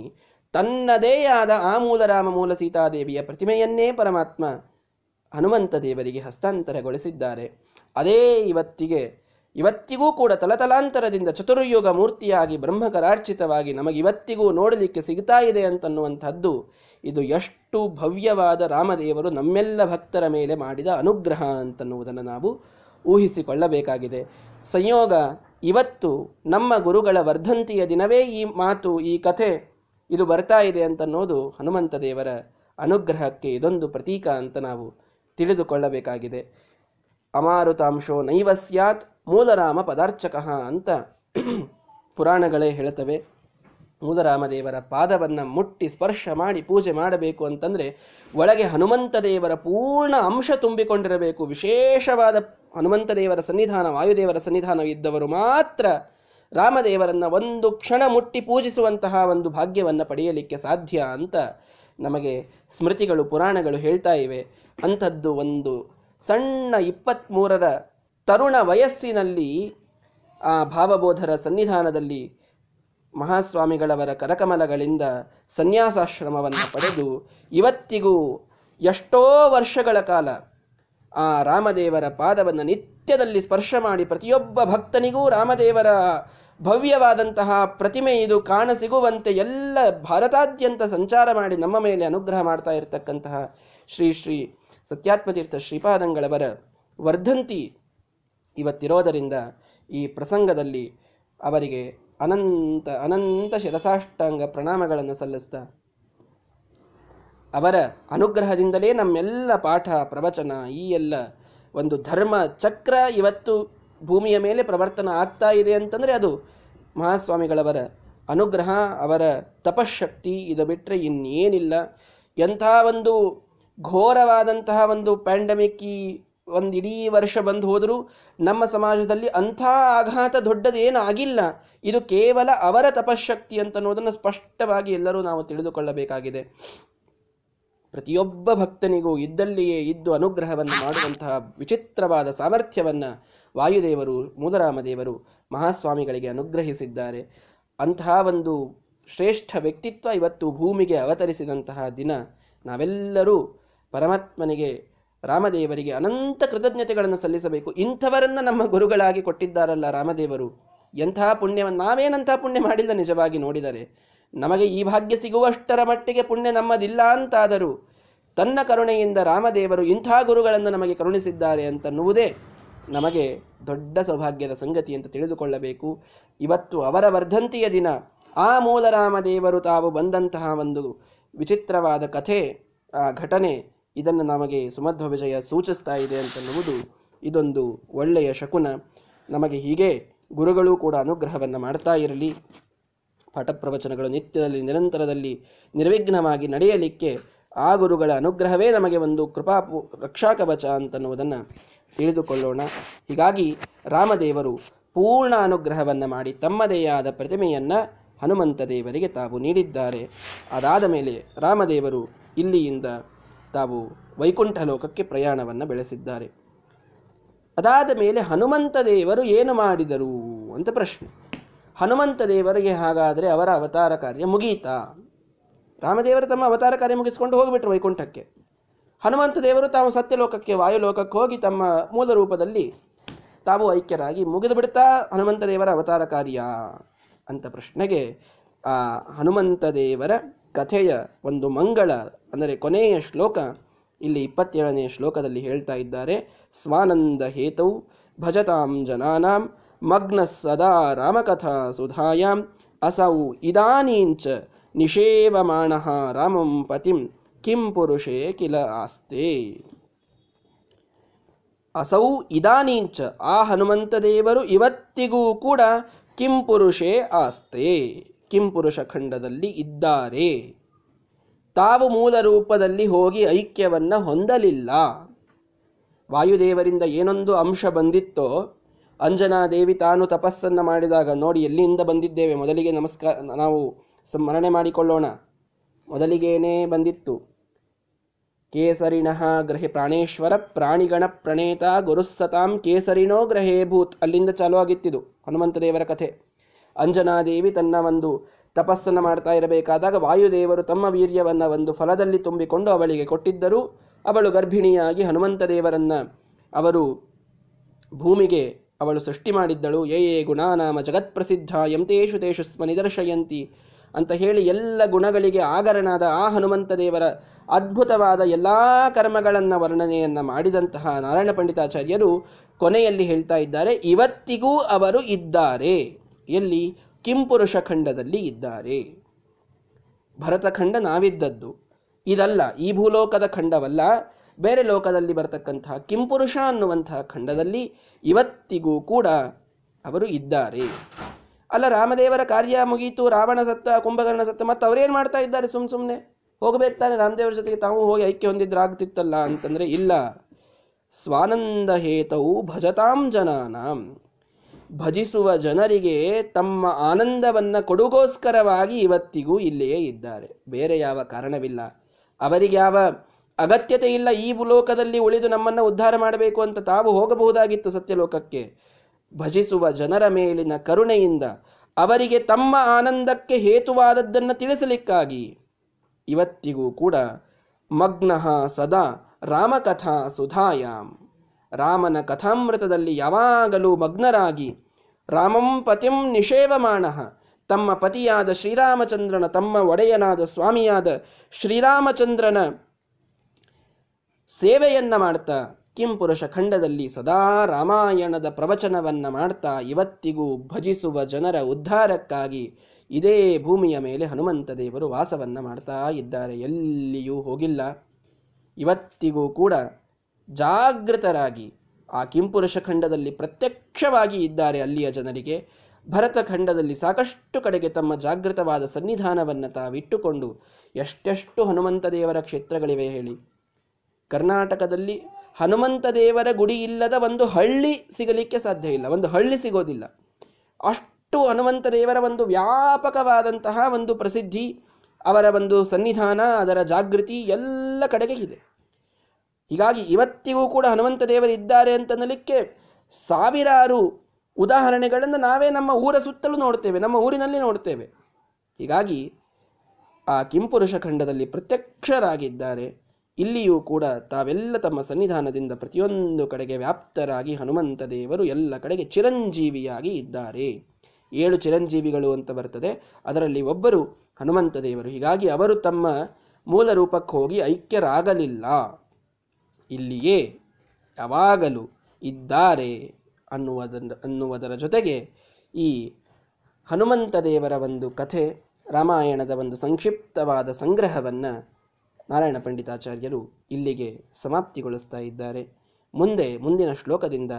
ತನ್ನದೇ ಆದ ಆ ಮೂಲರಾಮ ಮೂಲ ಸೀತಾದೇವಿಯ ಪ್ರತಿಮೆಯನ್ನೇ ಪರಮಾತ್ಮ ಹನುಮಂತ ದೇವರಿಗೆ ಹಸ್ತಾಂತರಗೊಳಿಸಿದ್ದಾರೆ. ಅದೇ ಇವತ್ತಿಗೆ, ಇವತ್ತಿಗೂ ಕೂಡ ತಲತಲಾಂತರದಿಂದ ಚತುರ್ಯುಗ ಮೂರ್ತಿಯಾಗಿ ಬ್ರಹ್ಮಕರಾರ್ಚಿತವಾಗಿ ನಮಗಿವತ್ತಿಗೂ ನೋಡಲಿಕ್ಕೆ ಸಿಗ್ತಾ ಇದೆ ಅಂತನ್ನುವಂಥದ್ದು, ಇದು ಎಷ್ಟು ಭವ್ಯವಾದ ರಾಮದೇವರು ನಮ್ಮೆಲ್ಲ ಭಕ್ತರ ಮೇಲೆ ಮಾಡಿದ ಅನುಗ್ರಹ ಅಂತನ್ನುವುದನ್ನು ನಾವು ಊಹಿಸಿಕೊಳ್ಳಬೇಕಾಗಿದೆ. ಸಂಯೋಗ ಇವತ್ತು ನಮ್ಮ ಗುರುಗಳ ವರ್ಧಂತಿಯ ದಿನವೇ ಈ ಮಾತು, ಈ ಕಥೆ. ಇದು ಬರ್ತಾ ಇದೆ ಅಂತನ್ನೋದು ಹನುಮಂತ ದೇವರ ಅನುಗ್ರಹಕ್ಕೆ ಇದೊಂದು ಪ್ರತೀಕ ಅಂತ ನಾವು ತಿಳಿದುಕೊಳ್ಳಬೇಕಾಗಿದೆ. ಅಮಾರುತಾಂಶೋ ನೈವ ಸ್ಯಾತ್ ಮೂಲರಾಮ ಪದಾರ್ಚಕಃ ಅಂತ ಪುರಾಣಗಳೇ ಹೇಳುತ್ತವೆ ಮೂಲರಾಮದೇವರ ಪಾದವನ್ನು ಮುಟ್ಟಿ ಸ್ಪರ್ಶ ಮಾಡಿ ಪೂಜೆ ಮಾಡಬೇಕು ಅಂತಂದರೆ ಒಳಗೆ ಹನುಮಂತ ದೇವರ ಪೂರ್ಣ ಅಂಶ ತುಂಬಿಕೊಂಡಿರಬೇಕು. ವಿಶೇಷವಾದ ಹನುಮಂತ ದೇವರ ಸನ್ನಿಧಾನ, ವಾಯುದೇವರ ಸನ್ನಿಧಾನ ಇದ್ದವರು ಮಾತ್ರ ರಾಮದೇವರನ್ನ ಒಂದು ಕ್ಷಣ ಮುಟ್ಟಿ ಪೂಜಿಸುವಂತಹ ಒಂದು ಭಾಗ್ಯವನ್ನು ಪಡೆಯಲಿಕ್ಕೆ ಸಾಧ್ಯ ಅಂತ ನಮಗೆ ಸ್ಮೃತಿಗಳು, ಪುರಾಣಗಳು ಹೇಳ್ತಾ ಇವೆ. ಅಂಥದ್ದು ಒಂದು ಸಣ್ಣ ಇಪ್ಪತ್ತ್ಮೂರರ ತರುಣ ವಯಸ್ಸಿನಲ್ಲಿ ಆ ಭಾವಬೋಧರ ಸನ್ನಿಧಾನದಲ್ಲಿ ಮಹಾಸ್ವಾಮಿಗಳವರ ಕರಕಮಲಗಳಿಂದ ಸನ್ಯಾಸಾಶ್ರಮವನ್ನು ಪಡೆದು ಇವತ್ತಿಗೂ ಎಷ್ಟೋ ವರ್ಷಗಳ ಕಾಲ ಆ ರಾಮದೇವರ ಪಾದವನ್ನು ನಿತ್ಯದಲ್ಲಿ ಸ್ಪರ್ಶ ಮಾಡಿ ಪ್ರತಿಯೊಬ್ಬ ಭಕ್ತನಿಗೂ ರಾಮದೇವರ ಭವ್ಯವಾದಂತಹ ಪ್ರತಿಮೆ ಇದು ಕಾಣಸಿಗುವಂತೆ ಎಲ್ಲ ಭಾರತಾದ್ಯಂತ ಸಂಚಾರ ಮಾಡಿ ನಮ್ಮ ಮೇಲೆ ಅನುಗ್ರಹ ಮಾಡ್ತಾ ಇರತಕ್ಕಂತಹ ಶ್ರೀ ಶ್ರೀ ಸತ್ಯಾತ್ಮತೀರ್ಥ ಶ್ರೀಪಾದಂಗಳವರ ವರ್ಧಂತಿ ಇವತ್ತಿರೋದರಿಂದ ಈ ಪ್ರಸಂಗದಲ್ಲಿ ಅವರಿಗೆ ಅನಂತ ಅನಂತ ಶಿರಸಾಷ್ಟಾಂಗ ಪ್ರಣಾಮಗಳನ್ನು ಸಲ್ಲಿಸ್ತಾ ಅವರ ಅನುಗ್ರಹದಿಂದಲೇ ನಮ್ಮೆಲ್ಲ ಪಾಠ, ಪ್ರವಚನ, ಈ ಎಲ್ಲ ಒಂದು ಧರ್ಮ ಚಕ್ರ ಇವತ್ತು ಭೂಮಿಯ ಮೇಲೆ ಪ್ರವರ್ತನ ಆಗ್ತಾ ಇದೆ ಅಂತಂದರೆ ಅದು ಮಹಾಸ್ವಾಮಿಗಳವರ ಅನುಗ್ರಹ, ಅವರ ತಪಶಕ್ತಿ ಇದು ಬಿಟ್ಟರೆ ಇನ್ನೇನಿಲ್ಲ. ಎಂಥ ಒಂದು ಘೋರವಾದಂತಹ ಒಂದು ಪ್ಯಾಂಡಮಿಕ್ ಈ ಒಂದು ಇಡೀ ವರ್ಷ ಬಂದು ಹೋದರೂ ನಮ್ಮ ಸಮಾಜದಲ್ಲಿ ಅಂಥ ಆಘಾತ ದೊಡ್ಡದೇನಾಗಿಲ್ಲ. ಇದು ಕೇವಲ ಅವರ ತಪಶಕ್ತಿ ಅಂತ ಅನ್ನೋದನ್ನು ಸ್ಪಷ್ಟವಾಗಿ ಎಲ್ಲರೂ ನಾವು ತಿಳಿದುಕೊಳ್ಳಬೇಕಾಗಿದೆ. ಪ್ರತಿಯೊಬ್ಬ ಭಕ್ತನಿಗೂ ಇದ್ದಲ್ಲಿಯೇ ಇದ್ದು ಅನುಗ್ರಹವನ್ನು ಮಾಡುವಂತಹ ವಿಚಿತ್ರವಾದ ಸಾಮರ್ಥ್ಯವನ್ನು ವಾಯುದೇವರು ಮೂಲರಾಮದೇವರು ಮಹಾಸ್ವಾಮಿಗಳಿಗೆ ಅನುಗ್ರಹಿಸಿದ್ದಾರೆ. ಅಂತಹ ಒಂದು ಶ್ರೇಷ್ಠ ವ್ಯಕ್ತಿತ್ವ ಇವತ್ತು ಭೂಮಿಗೆ ಅವತರಿಸಿದಂತಹ ದಿನ. ನಾವೆಲ್ಲರೂ ಪರಮಾತ್ಮನಿಗೆ, ರಾಮದೇವರಿಗೆ ಅನಂತ ಕೃತಜ್ಞತೆಗಳನ್ನು ಸಲ್ಲಿಸಬೇಕು. ಇಂಥವರನ್ನ ನಮ್ಮ ಗುರುಗಳಾಗಿ ಕೊಟ್ಟಿದ್ದಾರಲ್ಲ ರಾಮದೇವರು. ಎಂಥ ಪುಣ್ಯವನ್ನು ನಾವೇನಂತಹ ಪುಣ್ಯ ಮಾಡಿಲ್ಲ ನಿಜವಾಗಿ ನೋಡಿದರೆ. ನಮಗೆ ಈ ಭಾಗ್ಯ ಸಿಗುವಷ್ಟರ ಮಟ್ಟಿಗೆ ಪುಣ್ಯ ನಮ್ಮದಿಲ್ಲ ಅಂತಾದರೂ ತನ್ನ ಕರುಣೆಯಿಂದ ರಾಮದೇವರು ಇಂಥ ಗುರುಗಳನ್ನು ನಮಗೆ ಕರುಣಿಸಿದ್ದಾರೆ ಅಂತನ್ನುವುದೇ ನಮಗೆ ದೊಡ್ಡ ಸೌಭಾಗ್ಯದ ಸಂಗತಿ ಅಂತ ತಿಳಿದುಕೊಳ್ಳಬೇಕು. ಇವತ್ತು ಅವರ ವರ್ಧಂತಿಯ ದಿನ. ಆ ಮೂಲ ರಾಮದೇವರು ತಾವು ಬಂದಂತಹ ಒಂದು ವಿಚಿತ್ರವಾದ ಕಥೆ, ಆ ಘಟನೆ, ಇದನ್ನು ನಮಗೆ ಸುಮಧ್ವ ವಿಜಯ ಸೂಚಿಸ್ತಾ ಇದೆ ಅಂತನ್ನುವುದು ಇದೊಂದು ಒಳ್ಳೆಯ ಶಕುನ. ನಮಗೆ ಹೀಗೆ ಗುರುಗಳು ಕೂಡ ಅನುಗ್ರಹವನ್ನು ಮಾಡ್ತಾ ಇರಲಿ. ಪಾಠ ಪ್ರವಚನಗಳು ನಿತ್ಯದಲ್ಲಿ ನಿರಂತರದಲ್ಲಿ ನಿರ್ವಿಘ್ನವಾಗಿ ನಡೆಯಲಿಕ್ಕೆ ಆ ಗುರುಗಳ ಅನುಗ್ರಹವೇ ನಮಗೆ ಒಂದು ಕೃಪಾ ರಕ್ಷಾಕವಚ ಅಂತನ್ನುವುದನ್ನು ತಿಳಿದುಕೊಳ್ಳೋಣ. ಹೀಗಾಗಿ ರಾಮದೇವರು ಪೂರ್ಣ ಅನುಗ್ರಹವನ್ನು ಮಾಡಿ ತಮ್ಮದೇ ಆದ ಪ್ರತಿಮೆಯನ್ನು ಹನುಮಂತ ದೇವರಿಗೆ ತಾವು ನೀಡಿದ್ದಾರೆ. ಅದಾದ ಮೇಲೆ ರಾಮದೇವರು ಇಲ್ಲಿಯಿಂದ ತಾವು ವೈಕುಂಠ ಲೋಕಕ್ಕೆ ಪ್ರಯಾಣವನ್ನು ಬೆಳೆಸಿದ್ದಾರೆ. ಅದಾದ ಮೇಲೆ ಹನುಮಂತ ದೇವರು ಏನು ಮಾಡಿದರು ಅಂತ ಪ್ರಶ್ನೆ. ಹನುಮಂತ ದೇವರಿಗೆ ಹಾಗಾದರೆ ಅವರ ಅವತಾರ ಕಾರ್ಯ ಮುಗೀತಾ. ರಾಮದೇವರು ತಮ್ಮ ಅವತಾರ ಕಾರ್ಯ ಮುಗಿಸಿಕೊಂಡು ಹೋಗಿಬಿಟ್ರು ವೈಕುಂಠಕ್ಕೆ. ಹನುಮಂತ ದೇವರು ತಾವು ಸತ್ಯಲೋಕಕ್ಕೆ, ವಾಯುಲೋಕಕ್ಕೆ ಹೋಗಿ ತಮ್ಮ ಮೂಲ ರೂಪದಲ್ಲಿ ತಾವು ಐಕ್ಯರಾಗಿ ಮುಗಿದು ಬಿಡ್ತಾ ಹನುಮಂತ ದೇವರ ಅವತಾರ ಕಾರ್ಯ ಅಂತ ಪ್ರಶ್ನೆಗೆ ಆ ಹನುಮಂತ ದೇವರ ಕಥೆಯ ಒಂದು ಮಂಗಳ, ಅಂದರೆ ಕೊನೆಯ ಶ್ಲೋಕ ಇಲ್ಲಿ ಇಪ್ಪತ್ತೇಳನೆಯ ಶ್ಲೋಕದಲ್ಲಿ ಹೇಳ್ತಾ ಇದ್ದಾರೆ. ಸ್ವಾನಂದ ಹೇತೌ ಭಜತಾಂ ಜನಾನಾಂ ಮಗ್ನ ಸದಾ ರಾಮಕಥಾ ಸುಧಾಯಾಂ ಅಸೌ ಇದಾನೀಂಚ ನಿಷೇವಮಾಣ ರಾಮಂ ಪತಿಂ ಕಿಂ ಪುರುಷೇ ಕಿಲ ಆಸ್ತೆ. ಅಸೌ ಇದಾನೀಂಚ ಆ ಹನುಮಂತ ದೇವರು ಇವತ್ತಿಗೂ ಕೂಡ ಕಿಂ ಪುರುಷೇ ಆಸ್ತೆ. ಕಿಂ ಪುರುಷ ಖಂಡದಲ್ಲಿ ಇದ್ದಾರೆ. ತಾವು ಮೂಲ ರೂಪದಲ್ಲಿ ಹೋಗಿ ಐಕ್ಯವನ್ನ ಹೊಂದಲಿಲ್ಲ. ವಾಯುದೇವರಿಂದ ಏನೊಂದು ಅಂಶ ಬಂದಿತ್ತೋ ಅಂಜನಾದೇವಿ ತಾನು ತಪಸ್ಸನ್ನ ಮಾಡಿದಾಗ, ನೋಡಿ ಎಲ್ಲಿಂದ ಬಂದಿದ್ದೇವೆ? ಮೊದಲಿಗೆ ನಮಸ್ಕಾರ, ನಾವು ಸ್ಮರಣೆ ಮಾಡಿಕೊಳ್ಳೋಣ. ಮೊದಲಿಗೇನೇ ಬಂದಿತ್ತು? ಕೇಸರಿಣಃ ಗ್ರಹೆ ಪ್ರಾಣೇಶ್ವರ, ಪ್ರಾಣಿಗಣ ಪ್ರಣೇತ, ಗುರುಸ್ಸತಾಂ ಕೇಸರಿನೋ ಗ್ರಹೇ ಭೂತ್. ಅಲ್ಲಿಂದ ಚಾಲು ಆಗಿತ್ತಿದು, ಹನುಮಂತದೇವರ ಕಥೆ. ಅಂಜನಾದೇವಿ ತನ್ನ ಒಂದು ತಪಸ್ಸನ್ನು ಮಾಡ್ತಾ ಇರಬೇಕಾದಾಗ ವಾಯುದೇವರು ತಮ್ಮ ವೀರ್ಯವನ್ನು ಒಂದು ಫಲದಲ್ಲಿ ತುಂಬಿಕೊಂಡು ಅವಳಿಗೆ ಕೊಟ್ಟಿದ್ದರು. ಅವಳು ಗರ್ಭಿಣಿಯಾಗಿ ಹನುಮಂತ ದೇವರನ್ನ ಅವರು ಭೂಮಿಗೆ ಅವಳು ಸೃಷ್ಟಿ ಮಾಡಿದ್ದಳು. ಯೇ ಯೇ ಗುಣಾನಾಮ ಜಗತ್ಪ್ರಸಿದ್ಧ ಎಂತೇಷು ತೇಷು ಸ್ಮ ನಿದರ್ಶಯಂತಿ ಅಂತ ಹೇಳಿ ಎಲ್ಲ ಗುಣಗಳಿಗೆ ಆಗರನಾದ ಆ ಹನುಮಂತ ದೇವರ ಅದ್ಭುತವಾದ ಎಲ್ಲ ಕರ್ಮಗಳನ್ನು ವರ್ಣನೆಯನ್ನು ಮಾಡಿದಂತಹ ನಾರಾಯಣ ಪಂಡಿತಾಚಾರ್ಯರು ಕೊನೆಯಲ್ಲಿ ಹೇಳ್ತಾ ಇದ್ದಾರೆ, ಇವತ್ತಿಗೂ ಅವರು ಇದ್ದಾರೆ. ಎಲ್ಲಿ? ಕಿಂಪುರುಷ ಖಂಡದಲ್ಲಿ ಇದ್ದಾರೆ. ಭರತಖಂಡ ನಾವಿದ್ದದ್ದು. ಇದಲ್ಲ, ಈ ಭೂಲೋಕದ ಖಂಡವಲ್ಲ. ಬೇರೆ ಲೋಕದಲ್ಲಿ ಬರತಕ್ಕಂತಹ ಕಿಂಪುರುಷ ಅನ್ನುವಂತಹ ಖಂಡದಲ್ಲಿ ಇವತ್ತಿಗೂ ಕೂಡ ಅವರು ಇದ್ದಾರೆ. ಅಲ್ಲ, ರಾಮದೇವರ ಕಾರ್ಯ ಮುಗೀತು, ರಾವಣ ಸತ್ತ, ಕುಂಭಕರ್ಣ ಸತ್ತ, ಮತ್ತು ಅವರೇನು ಮಾಡ್ತಾ ಇದ್ದಾರೆ ಸುಮ್ ಸುಮ್ಮನೆ ಹೋಗಬೇಕು ತಾನೆ, ರಾಮದೇವರ ಜೊತೆಗೆ ತಾವು ಹೋಗಿ ಐಕ್ಯ ಹೊಂದಿದ್ರೆ ಆಗ್ತಿತ್ತಲ್ಲ ಅಂತಂದ್ರೆ ಇಲ್ಲ. ಸ್ವಾನಂದ ಹೇತವು ಭಜತಾಂ ಜನಾನಾಂ. ಭಜಿಸುವ ಜನರಿಗೆ ತಮ್ಮ ಆನಂದವನ್ನ ಕೊಡುಗೋಸ್ಕರವಾಗಿ ಇವತ್ತಿಗೂ ಇಲ್ಲಿಯೇ ಇದ್ದಾರೆ. ಬೇರೆ ಯಾವ ಕಾರಣವಿಲ್ಲ. ಅವರಿಗೆ ಯಾವ ಅಗತ್ಯತೆ ಇಲ್ಲ ಈ ಭೂಲೋಕದಲ್ಲಿ ಉಳಿದು ನಮ್ಮನ್ನು ಉದ್ಧಾರ ಮಾಡಬೇಕು ಅಂತ ತಾವು ಹೋಗಬಹುದಾಗಿತ್ತು ಸತ್ಯಲೋಕಕ್ಕೆ. ಭಜಿಸುವ ಜನರ ಮೇಲಿನ ಕರುಣೆಯಿಂದ ಅವರಿಗೆ ತಮ್ಮ ಆನಂದಕ್ಕೆ ಹೇತುವಾದದ್ದನ್ನು ತಿಳಿಸಲಿಕ್ಕಾಗಿ. ಇವತ್ತಿಗೂ ಕೂಡ ಮಗ್ನಃ ಸದಾ ರಾಮಕಥಾ ಸುಧಾಯಾಮ್ ರಾಮನ ಕಥಾಮೃತದಲ್ಲಿ ಯಾವಾಗಲೂ ಮಗ್ನರಾಗಿ ರಾಮಂ ಪತಿಂ ನಿಷೇವಮಾಣ. ತಮ್ಮ ಪತಿಯಾದ ಶ್ರೀರಾಮಚಂದ್ರನ ತಮ್ಮ ಒಡೆಯನಾದ ಸ್ವಾಮಿಯಾದ ಶ್ರೀರಾಮಚಂದ್ರನ ಸೇವೆಯನ್ನ ಮಾಡ್ತಾ ಕಿಂಪುರುಷ ಖಂಡದಲ್ಲಿ ಸದಾ ರಾಮಾಯಣದ ಪ್ರವಚನವನ್ನ ಮಾಡ್ತಾ ಇವತ್ತಿಗೂ ಭಜಿಸುವ ಜನರ ಉದ್ಧಾರಕ್ಕಾಗಿ ಇದೇ ಭೂಮಿಯ ಮೇಲೆ ಹನುಮಂತ ದೇವರು ವಾಸವನ್ನ ಮಾಡ್ತಾ ಇದ್ದಾರೆ. ಎಲ್ಲಿಯೂ ಹೋಗಿಲ್ಲ. ಇವತ್ತಿಗೂ ಕೂಡ ಜಾಗೃತರಾಗಿ ಆ ಕಿಂಪುರುಷ ಖಂಡದಲ್ಲಿ ಪ್ರತ್ಯಕ್ಷವಾಗಿ ಇದ್ದಾರೆ ಅಲ್ಲಿಯ ಜನರಿಗೆ. ಭರತ ಖಂಡದಲ್ಲಿ ಸಾಕಷ್ಟು ಕಡೆಗೆ ತಮ್ಮ ಜಾಗೃತವಾದ ಸನ್ನಿಧಾನವನ್ನು ತಾವಿಟ್ಟುಕೊಂಡು ಎಷ್ಟೆಷ್ಟು ಹನುಮಂತ ದೇವರ ಕ್ಷೇತ್ರಗಳಿವೆ ಹೇಳಿ. ಕರ್ನಾಟಕದಲ್ಲಿ ಹನುಮಂತ ದೇವರ ಗುಡಿ ಇಲ್ಲದ ಒಂದು ಹಳ್ಳಿ ಸಿಗಲಿಕ್ಕೆ ಸಾಧ್ಯ ಇಲ್ಲ, ಒಂದು ಹಳ್ಳಿ ಸಿಗೋದಿಲ್ಲ. ಅಷ್ಟು ಹನುಮಂತ ದೇವರ ಒಂದು ವ್ಯಾಪಕವಾದಂತಹ ಒಂದು ಪ್ರಸಿದ್ಧಿ, ಅವರ ಒಂದು ಸನ್ನಿಧಾನ, ಅದರ ಜಾಗೃತಿ ಎಲ್ಲ ಕಡೆಗೆ ಇದೆ. ಹೀಗಾಗಿ ಇವತ್ತಿಗೂ ಕೂಡ ಹನುಮಂತ ದೇವರು ಇದ್ದಾರೆ ಅಂತನಲಿಕ್ಕೆ ಸಾವಿರಾರು ಉದಾಹರಣೆಗಳನ್ನು ನಾವೇ ನಮ್ಮ ಊರ ಸುತ್ತಲೂ ನೋಡ್ತೇವೆ, ನಮ್ಮ ಊರಿನಲ್ಲಿ ನೋಡ್ತೇವೆ. ಹೀಗಾಗಿ ಆ ಕಿಂಪುರುಷ ಖಂಡದಲ್ಲಿ ಪ್ರತ್ಯಕ್ಷರಾಗಿದ್ದಾರೆ. ಇಲ್ಲಿಯೂ ಕೂಡ ತಾವೆಲ್ಲ ತಮ್ಮ ಸನ್ನಿಧಾನದಿಂದ ಪ್ರತಿಯೊಂದು ಕಡೆಗೆ ವ್ಯಾಪ್ತರಾಗಿ ಹನುಮಂತ ದೇವರು ಎಲ್ಲ ಕಡೆಗೆ ಚಿರಂಜೀವಿಯಾಗಿ ಇದ್ದಾರೆ. ಏಳು ಚಿರಂಜೀವಿಗಳು ಅಂತ ಬರ್ತದೆ. ಅದರಲ್ಲಿ ಒಬ್ಬರು ಹನುಮಂತ ದೇವರು. ಹೀಗಾಗಿ ಅವರು ತಮ್ಮ ಮೂಲ ರೂಪಕ್ಕೆ ಹೋಗಿ ಐಕ್ಯರಾಗಲಿಲ್ಲ. ಇಲ್ಲಿಯೇ ಯಾವಾಗಲೂ ಇದ್ದಾರೆ ಅನ್ನುವುದರ ಅನ್ನುವುದರ ಜೊತೆಗೆ ಈ ಹನುಮಂತ ದೇವರ ಒಂದು ಕಥೆ, ರಾಮಾಯಣದ ಒಂದು ಸಂಕ್ಷಿಪ್ತವಾದ ಸಂಗ್ರಹವನ್ನು ನಾರಾಯಣ ಪಂಡಿತಾಚಾರ್ಯರು ಇಲ್ಲಿಗೆ ಸಮಾಪ್ತಿಗೊಳಿಸ್ತಾ ಇದ್ದಾರೆ. ಮುಂದೆ ಮುಂದಿನ ಶ್ಲೋಕದಿಂದ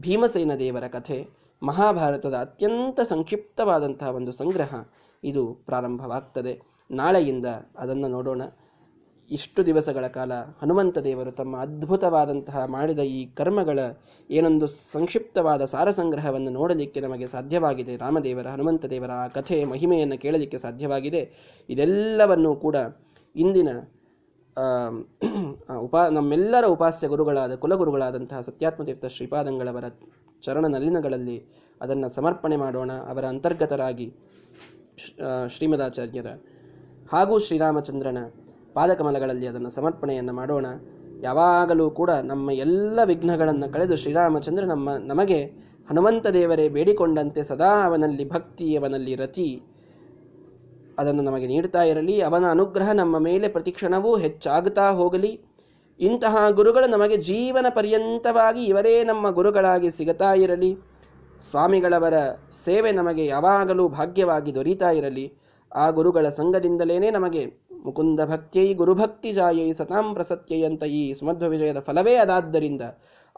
ಭೀಮಸೇನ ದೇವರ ಕಥೆ, ಮಹಾಭಾರತದ ಅತ್ಯಂತ ಸಂಕ್ಷಿಪ್ತವಾದಂತಹ ಒಂದು ಸಂಗ್ರಹ ಇದು ಪ್ರಾರಂಭವಾಗ್ತದೆ. ನಾಳೆಯಿಂದ ಅದನ್ನು ನೋಡೋಣ. ಇಷ್ಟು ದಿವಸಗಳ ಕಾಲ ಹನುಮಂತ ದೇವರು ತಮ್ಮ ಅದ್ಭುತವಾದಂತಹ ಮಾಡಿದ ಈ ಕರ್ಮಗಳ ಏನೊಂದು ಸಂಕ್ಷಿಪ್ತವಾದ ಸಾರಸಂಗ್ರಹವನ್ನು ನೋಡಲಿಕ್ಕೆ ನಮಗೆ ಸಾಧ್ಯವಾಗಿದೆ. ರಾಮದೇವರ, ಹನುಮಂತ ದೇವರ ಆ ಕಥೆ ಮಹಿಮೆಯನ್ನು ಕೇಳಲಿಕ್ಕೆ ಸಾಧ್ಯವಾಗಿದೆ. ಇದೆಲ್ಲವನ್ನೂ ಕೂಡ ಇಂದಿನ ಉಪಾ, ನಮ್ಮೆಲ್ಲರ ಉಪಾಸ್ಯ ಗುರುಗಳಾದ, ಕುಲಗುರುಗಳಾದಂತಹ ಸತ್ಯಾತ್ಮತೀರ್ಥ ಶ್ರೀಪಾದಂಗಳವರ ಚರಣ ನಲಿನಗಳಲ್ಲಿ ಅದನ್ನು ಸಮರ್ಪಣೆ ಮಾಡೋಣ, ಅವರ ಅಂತರ್ಗತರಾಗಿ ಶ್ರೀಮದಾಚಾರ್ಯರ ಹಾಗೂ ಶ್ರೀರಾಮಚಂದ್ರನ ಪಾದಕಮಲಗಳಲ್ಲಿ ಅದನ್ನು ಸಮರ್ಪಣೆಯನ್ನು ಮಾಡೋಣ. ಯಾವಾಗಲೂ ಕೂಡ ನಮ್ಮ ಎಲ್ಲ ವಿಘ್ನಗಳನ್ನು ಕಳೆದು ಶ್ರೀರಾಮಚಂದ್ರ ನಮ್ಮ, ನಮಗೆ ಹನುಮಂತ ದೇವರೇ ಬೇಡಿಕೊಂಡಂತೆ ಸದಾ ಅವನಲ್ಲಿ ಭಕ್ತಿ, ಅವನಲ್ಲಿ ರತಿ ಅದನ್ನು ನಮಗೆ ನೀಡ್ತಾ ಇರಲಿ. ಅವನ ಅನುಗ್ರಹ ನಮ್ಮ ಮೇಲೆ ಪ್ರತಿಕ್ಷಣವೂ ಹೆಚ್ಚಾಗುತ್ತಾ ಹೋಗಲಿ. ಇಂತಹ ಗುರುಗಳು ನಮಗೆ ಜೀವನ ಪರ್ಯಂತವಾಗಿ ಇವರೇ ನಮ್ಮ ಗುರುಗಳಾಗಿ ಸಿಗತಾ ಇರಲಿ. ಸ್ವಾಮಿಗಳವರ ಸೇವೆ ನಮಗೆ ಯಾವಾಗಲೂ ಭಾಗ್ಯವಾಗಿ ದೊರೀತಾ ಇರಲಿ. ಆ ಗುರುಗಳ ಸಂಘದಿಂದಲೇ ನಮಗೆ ಮುಕುಂದ ಭಕ್ತಿಯೈ ಗುರುಭಕ್ತಿ ಜಾಯೈ ಸತಾಂ ಪ್ರಸತ್ಯೈ ಅಂತ ಈ ಸುಮಧ್ವ ವಿಜಯದ ಫಲವೇ ಅದಾದ್ದರಿಂದ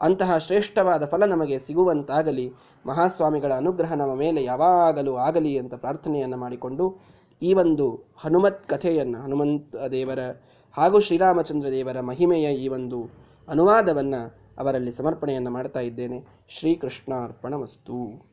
ಅಂತಹ ಶ್ರೇಷ್ಠವಾದ ಫಲ ನಮಗೆ ಸಿಗುವಂತಾಗಲಿ. ಮಹಾಸ್ವಾಮಿಗಳ ಅನುಗ್ರಹ ನಮ್ಮ ಮೇಲೆ ಯಾವಾಗಲೂ ಆಗಲಿ ಅಂತ ಪ್ರಾರ್ಥನೆಯನ್ನು ಮಾಡಿಕೊಂಡು ಈ ಒಂದು ಹನುಮತ್ ಕಥೆಯನ್ನು, ಹನುಮಂತ ದೇವರ ಹಾಗೂ ಶ್ರೀರಾಮಚಂದ್ರ ದೇವರ ಮಹಿಮೆಯ ಈ ಒಂದು ಅನುವಾದವನ್ನು ಅವರಲ್ಲಿ ಸಮರ್ಪಣೆಯನ್ನು ಮಾಡ್ತಾ ಇದ್ದೇನೆ. ಶ್ರೀಕೃಷ್ಣಾರ್ಪಣ ವಸ್ತು